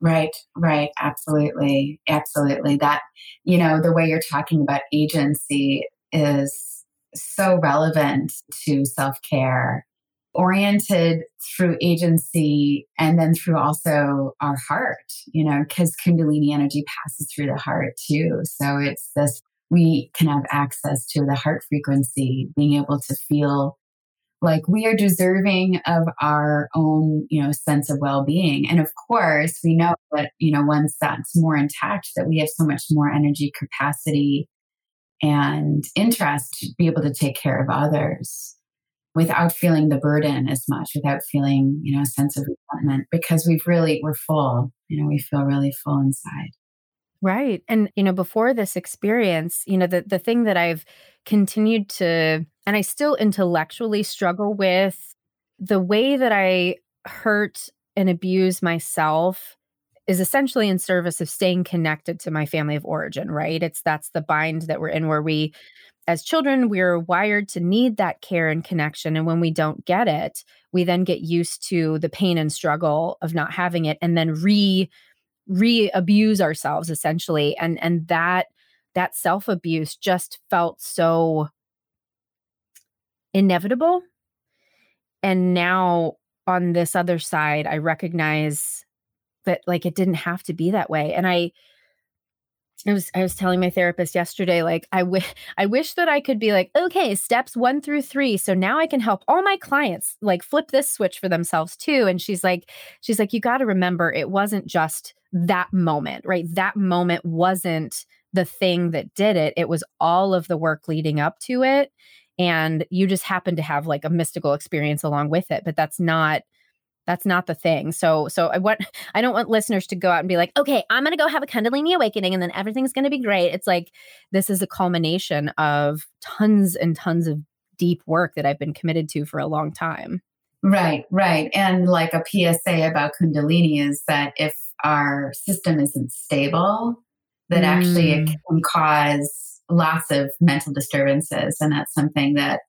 Right, right. Absolutely. Absolutely. That, you know, the way you're talking about agency is so relevant to self care, oriented through agency and then through also our heart, you know, because Kundalini energy passes through the heart too. So it's this, we can have access to the heart frequency, being able to feel like we are deserving of our own you know sense of well-being. And of course we know that you know once that's more intact that we have so much more energy capacity and interest to be able to take care of others without feeling the burden as much without feeling you know a sense of resentment because we've really we're full you know we feel really full inside Right. And, you know, before this experience, you know, the, the thing that I've continued to, and I still intellectually struggle with the way that I hurt and abuse myself is essentially in service of staying connected to my family of origin, right? It's that's the bind that we're in where we, as children, we're wired to need that care and connection. And when we don't get it, we then get used to the pain and struggle of not having it and then re re abuse ourselves essentially. And and that that self abuse just felt so inevitable. And now on this other side, I recognize that like it didn't have to be that way. And I I was I was telling my therapist yesterday like I wish I wish that I could be like okay steps 1 through 3 so now I can help all my clients like flip this switch for themselves too and she's like she's like you got to remember it wasn't just that moment right that moment wasn't the thing that did it it was all of the work leading up to it and you just happen to have like a mystical experience along with it but that's not that's not the thing. So so I want I don't want listeners to go out and be like, "Okay, I'm to go have a Kundalini awakening and then everything's to be great." It's like this is a culmination of tons and tons of deep work that I've been committed to for a long time. Right, right. And like a PSA about Kundalini is that if our system isn't stable, that mm. actually it mm. can cause lots of mental disturbances and that's something that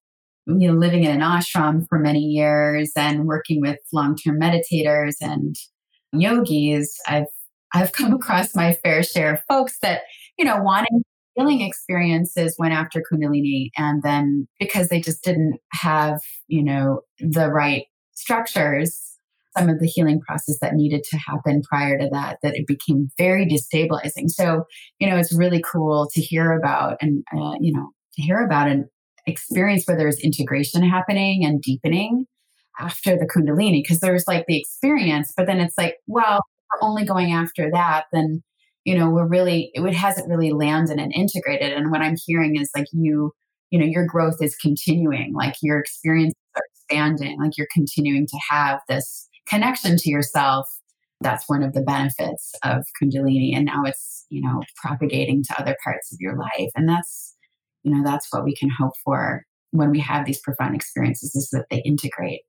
you know, living in an ashram for many years and working with long-term meditators and yogis, I've I've come across my fair share of folks that, you know, wanting healing experiences went after Kundalini and then because they just didn't have, you know, the right structures, some of the healing process that needed to happen prior to that, that it became very destabilizing. So, you know, it's really cool to hear about and, uh, you know, to hear about an experience where there's integration happening and deepening after the Kundalini, because there's like the experience, but then it's like, well, we're only going after that, then, you know, we're really, it hasn't really landed and integrated. And what I'm hearing is like you, you know, your growth is continuing, like your experiences are expanding, like you're continuing to have this connection to yourself. That's one of the benefits of Kundalini. And now it's, you know, propagating to other parts of your life. And that's, you know that's what we can hope for when we have these profound experiences is that they integrate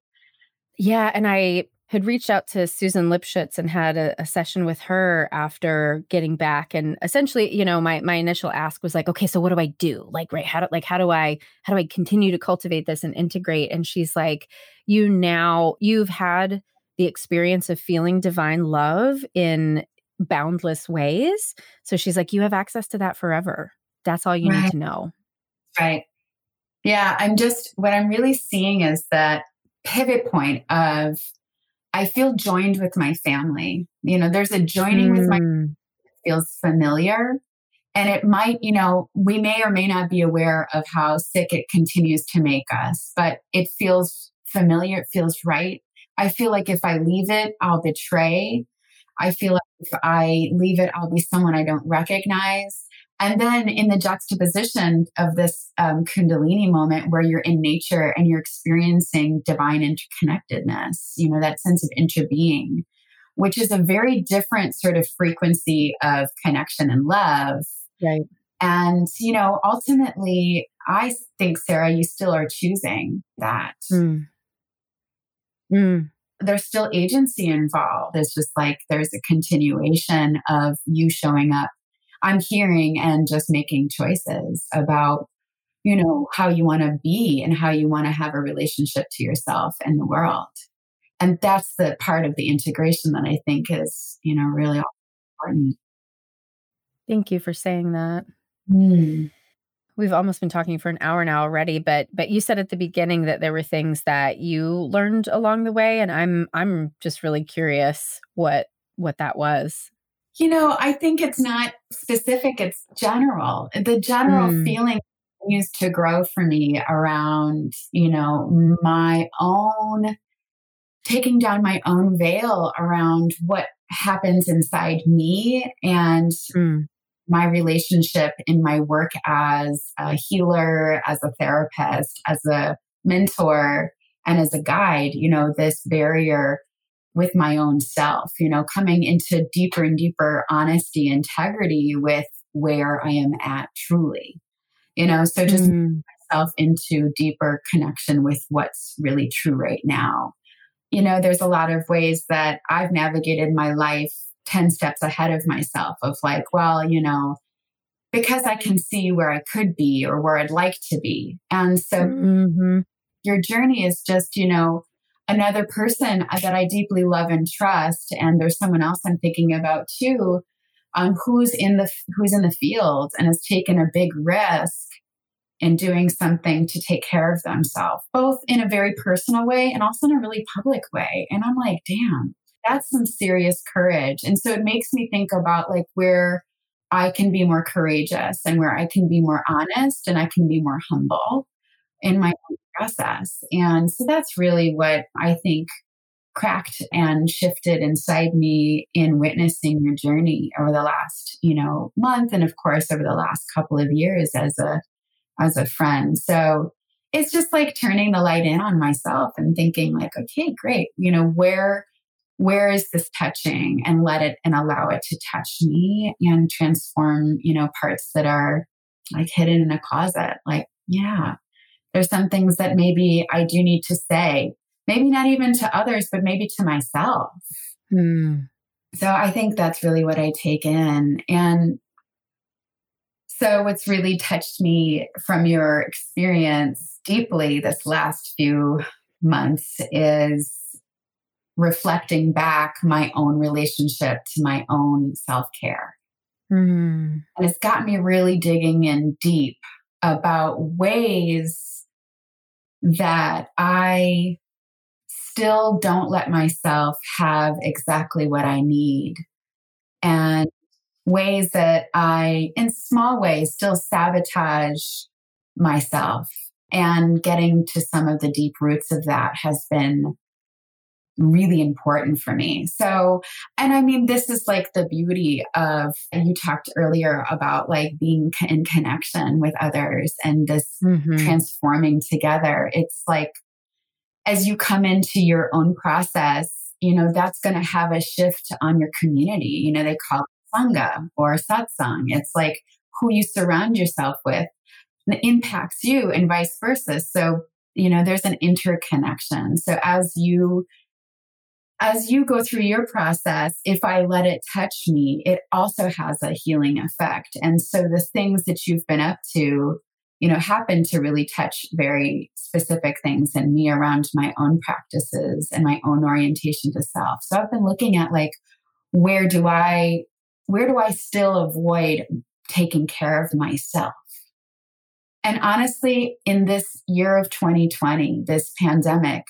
yeah and i had reached out to Susan Lipschutz and had a, a, session with her after getting back. And essentially, you know, my my initial ask was like, okay, so what do I do? Like, right, how do like how do I how do I continue to cultivate this and integrate? And she's like, you now you've had the experience of feeling divine love in boundless ways. So she's like, you have access to that forever. That's all you right. need to know. Right. Yeah. I'm just, what I'm really seeing is that pivot point of I feel joined with my family. You know, there's a joining mm. with my mm. feels familiar. And it might, you know, we may or may not be aware of how sick it continues to make us, but it feels familiar. It feels right. I feel like if I leave it, I'll betray. I feel like if I leave it, I'll be someone I don't recognize. And then in the juxtaposition of this um, Kundalini moment where you're in nature and you're experiencing divine interconnectedness, you know, that sense of interbeing, which is a very different sort of frequency of connection and love. Right. And, you know, ultimately, I think, Sarah, you still are choosing that. Mm. Mm. There's still agency involved. It's just like there's a continuation of you showing up I'm hearing and just making choices about, you know, how you want to be and how you want to have a relationship to yourself and the world. And that's the part of the integration that I think is, you know, really important. Thank you for saying that. Mm. We've almost been talking for an hour now already, but but you said at the beginning that there were things that you learned along the way and I'm I'm just really curious what what that was. You know, I think it's not specific, it's general. The general mm. feeling continues to grow for me around, you know, my own taking down my own veil around what happens inside me and mm. My relationship in my work as a healer, as a therapist, as a mentor, and as a guide. You know, this barrier with my own self, you know, coming into deeper and deeper honesty, integrity with where I am at truly. You know, so just mm. myself into deeper connection with what's really true right now. You know, there's a lot of ways that I've navigated my life 10 steps ahead of myself of like, well, you know, because I can see where I could be or where I'd like to be. And so mm-hmm. your journey is just, you know, another person that I deeply love and trust. And there's someone else I'm thinking about too, um, who's in the who's in the field and has taken a big risk in doing something to take care of themselves, both in a very personal way and also in a really public way. And I'm like, damn, that's some serious courage. And so it makes me think about like where I can be more courageous and where I can be more honest and I can be more humble in my own process. And so that's really what I think cracked and shifted inside me in witnessing your journey over the last, you know, month and of course over the last couple of years as a as a friend. So it's just like turning the light in on myself and thinking like, okay, great. You know, where where is this touching and let it and allow it to touch me and transform, you know, parts that are like hidden in a closet. Like, yeah, there's some things that maybe I do need to say, maybe not even to others, but maybe to myself. Hmm. So I think that's really what I take in. And so, what's really touched me from your experience deeply this last few months is reflecting back my own relationship to my own self care. Mm. And it's got me really digging in deep about ways that I still don't let myself have exactly what I need. And ways that I, in small ways, still sabotage myself. And getting to some of the deep roots of that has been really important for me. So, and I mean, this is like the beauty of, you talked earlier about like being in connection with others and this mm-hmm. transforming together. It's like, as you come into your own process, you know, that's going to have a shift on your community. You know, they call it Sangha or Satsang. It's like who you surround yourself with impacts you and vice versa. So, you know, there's an interconnection. So as you as you go through your process, if I let it touch me, it also has a healing effect. And so the things that you've been up to, you know, happen to really touch very specific things in me around my own practices and my own orientation to self. So I've been looking at like, where do I, where do I still avoid taking care of myself? And honestly, in this year of 2020, this pandemic,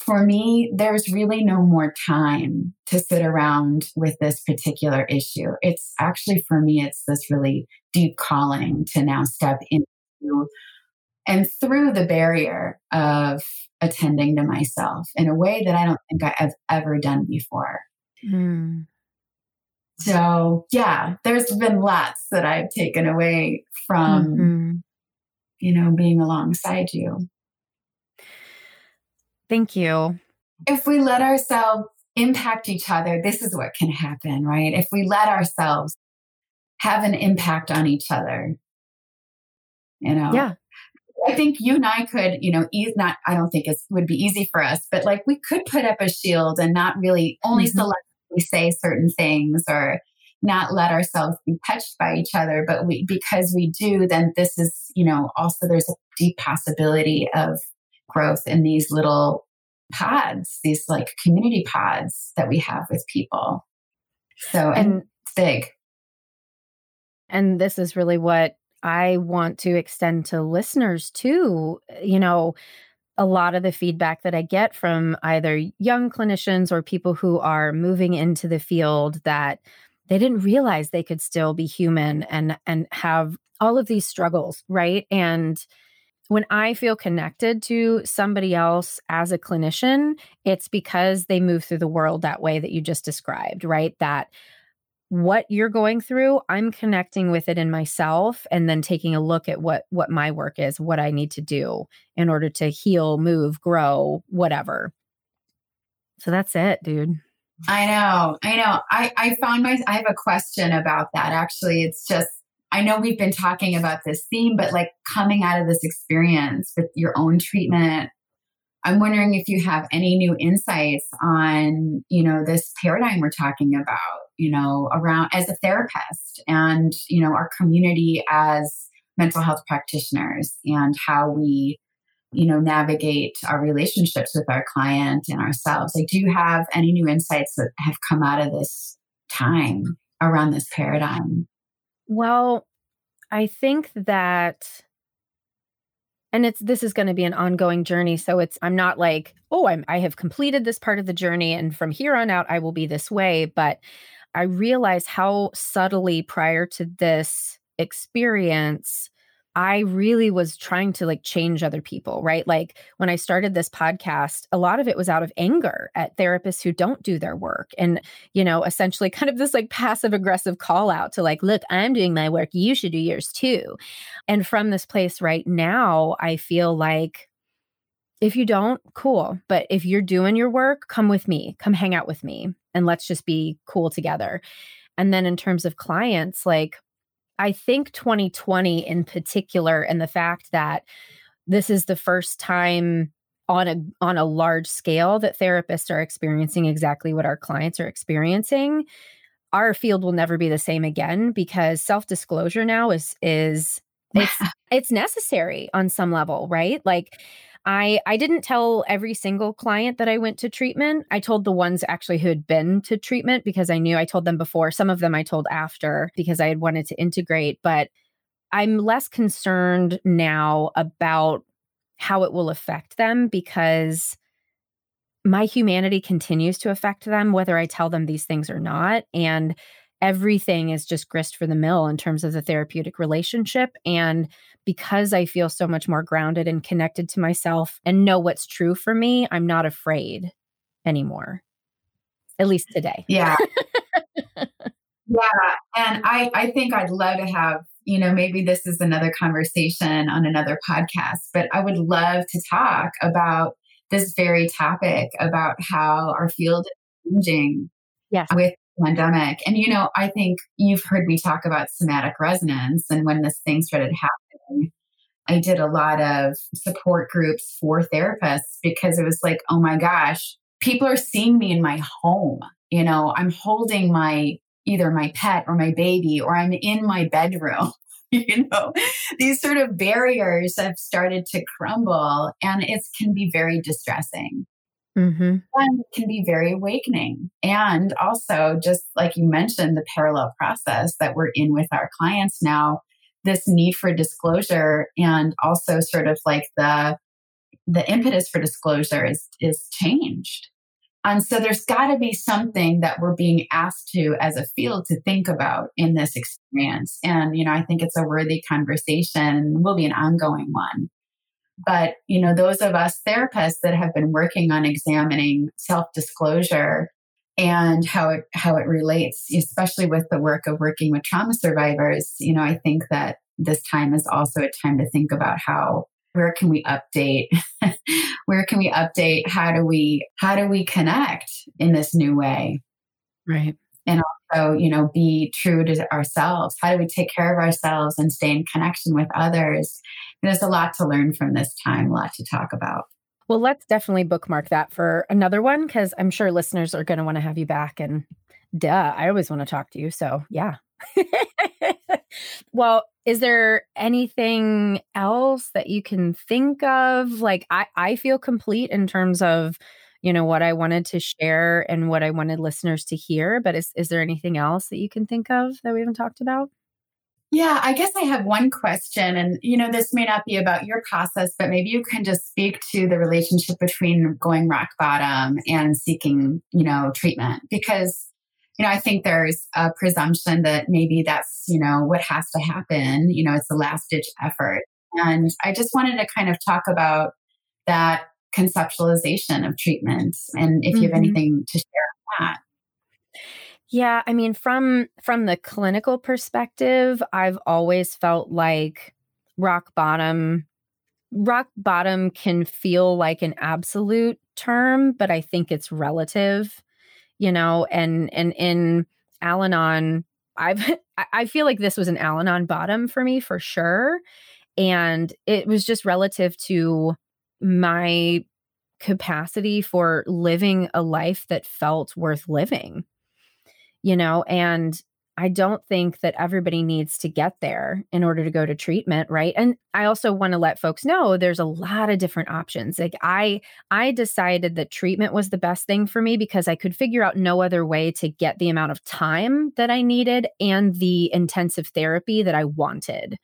for me, there's really no more time to sit around with this particular issue. It's actually, for me, it's this really deep calling to now step into and through the barrier of attending to myself in a way that I don't think I've ever done before. Mm. So, yeah, there's been lots that I've taken away from, mm-hmm. you know, being alongside you. Thank you. If we let ourselves impact each other, this is what can happen, right? If we let ourselves have an impact on each other, you know? Yeah. I think you and I could, you know, ease not, I don't think it would be easy for us, but like we could put up a shield and not really only mm-hmm. selectively say certain things or not let ourselves be touched by each other. But we, because we do, then this is, you know, also there's a deep possibility of growth in these little pods, these like community pods that we have with people. So, and, and big. And this is really what I want to extend to listeners too. You know, a lot of the feedback that I get from either young clinicians or people who are moving into the field that they didn't realize they could still be human and and have all of these struggles, right? And when I feel connected to somebody else as a clinician, it's because they move through the world that way that you just described, right? That what you're going through, I'm connecting with it in myself and then taking a look at what what my work is, what I need to do in order to heal, move, grow, whatever. So that's it, dude. I know. I know. I, I found my, I have a question about that. Actually, it's just, I know we've been talking about this theme, but like coming out of this experience with your own treatment, I'm wondering if you have any new insights on, you know, this paradigm we're talking about, you know, around as a therapist and, you know, our community as mental health practitioners and how we you know navigate our relationships with our client and ourselves. Like do you have any new insights that have come out of this time around this paradigm well i think that and it's this is going to be an ongoing journey so it's i'm not like oh i'm i have completed this part of the journey and from here on out i will be this way but i realize how subtly prior to this experience I really was trying to like change other people, right? Like when I started this podcast, a lot of it was out of anger at therapists who don't do their work and, you know, essentially kind of this like passive aggressive call out to like, look, I'm doing my work. You should do yours too. And from this place right now, I feel like if you don't, cool. But if you're doing your work, come with me, come hang out with me, and let's just be cool together. And then in terms of clients, like, I think 2020 in particular, and the fact that this is the first time on a on a large scale that therapists are experiencing exactly what our clients are experiencing our field will never be the same again because self-disclosure now is is it's it's necessary on some level right? Like I I didn't tell every single client that I went to treatment. I told the ones actually who had been to treatment because I knew I told them before. Some of them I told after because I had wanted to integrate, but I'm less concerned now about how it will affect them because my humanity continues to affect them whether I tell them these things or not and everything is just grist for the mill in terms of the therapeutic relationship and because I feel so much more grounded and connected to myself and know what's true for me, I'm not afraid anymore. At least today. Yeah. yeah. And I, I think I'd love to have, you know, maybe this is another conversation on another podcast, but I would love to talk about this very topic about how our field is changing yes. with pandemic. And, you know, I think you've heard me talk about somatic resonance. And when this thing started happening, I did a lot of support groups for therapists because it was like, oh my gosh, people are seeing me in my home. You know, I'm holding my either my pet or my baby, or I'm in my bedroom. you know, these sort of barriers have started to crumble and it can be very distressing. Mm-hmm. And can be very awakening. And also, just like you mentioned, the parallel process that we're in with our clients now, this need for disclosure and also sort of like the the impetus for disclosure is is changed. And so there's got to be something that we're being asked to as a field to think about in this experience. And, you know, I think it's a worthy conversation, will be an ongoing one. But, you know, those of us therapists that have been working on examining self-disclosure and how it how it relates, especially with the work of working with trauma survivors, you know, I think that this time is also a time to think about how where can we update where can we update? How do we how do we connect in this new way? Right and also you know be true to ourselves how do we take care of ourselves and stay in connection with others? There's a lot to learn from this time a lot to talk about. Well let's definitely bookmark that for another one because i'm sure listeners are going to want to have you back and duh i always want to talk to you so yeah. Well is there anything else that you can think of? Like i i feel complete in terms of you know what i wanted to mm-hmm. share and what i wanted listeners to hear but is is there anything else that you can think of that we haven't talked about yeah, I guess I have one question. And, you know, this may not be about your process, but maybe you can just speak to the relationship between going rock bottom and seeking, you know, treatment. Because you know, I think there's a presumption that maybe that's, you know, what has to happen. You know, it's a last ditch effort. And I just wanted to kind of talk about that conceptualization of treatment and if you have mm-hmm. anything to share on that. Yeah, I mean from from the clinical perspective, I've always felt like rock bottom rock bottom can feel like an absolute term, but I think it's relative you know, and and in Al-Anon, I've I feel like this was an Al-Anon bottom for me for sure. And it was just relative to my capacity for living a life that felt worth living. You know, and I don't think that everybody needs to get there in order to go to treatment, right? And I also want to let folks know there's a lot of different options. Like I I decided that treatment was the best thing for me because I could figure out no other way to get the amount of time that I needed and the intensive therapy that I wanted.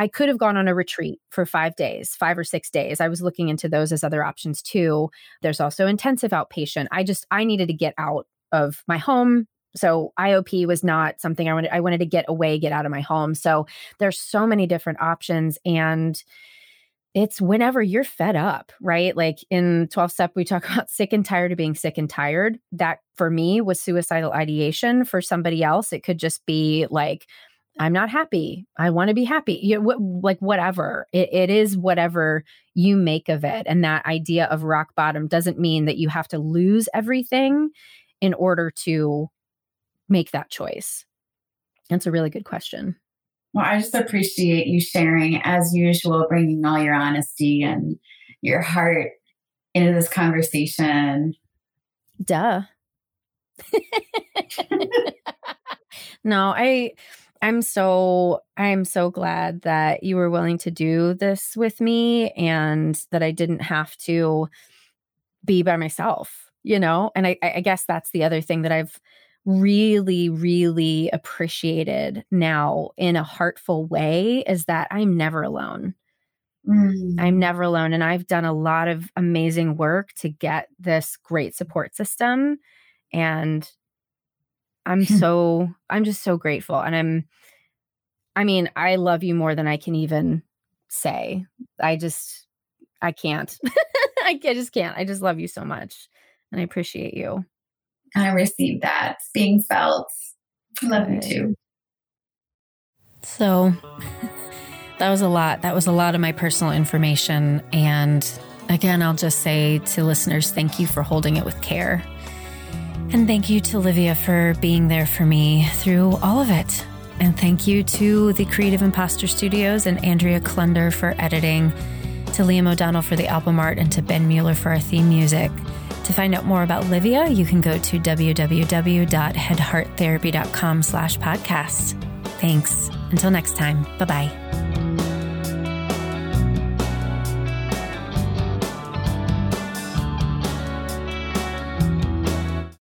I could have gone on a retreat for 5 days, 5 or 6 days. I was looking into those as other options too. There's also intensive outpatient. I just I needed to get out of my home so IOP was not something I wanted I wanted to get away, get out of my home. So there's so many different options and it's whenever you're fed up, right? Like in 12 step we talk about sick and tired of being sick and tired. That for me was suicidal ideation. For somebody else it could just be like I'm not happy. I want to be happy. You know, wh- like whatever. It, it is whatever you make of it. And that idea of rock bottom doesn't mean that you have to lose everything in order to make that choice? That's a really good question. Well, I just appreciate you sharing, as usual, bringing all your honesty and your heart into this conversation. Duh. no, I I'm so I'm so glad that you were willing to do this with me and that I didn't have to be by myself, you know? And I I guess that's the other thing that I've really, really appreciated now in a heartful way is that I'm never alone. Mm. I'm never alone. And I've done a lot of amazing work to get this great support system. And I'm so, I'm just so grateful. And I'm, I mean, I love you more than I can even say. I just, I can't. I just can't. I just love you so much. And I appreciate you. I received that. It's being felt. I love you too. So that was a lot. That was a lot of my personal information. And again, I'll just say to listeners, thank you for holding it with care. And thank you to Olivia for being there for me through all of it. And thank you to the Creative Imposter Studios and Andrea Klunder for editing, to Liam O'Donnell for the album art, and to Ben Mueller for our theme music. To find out more about Livia, you can go to www.headhearttherapy.com slash podcast. Thanks. Until next time, bye-bye.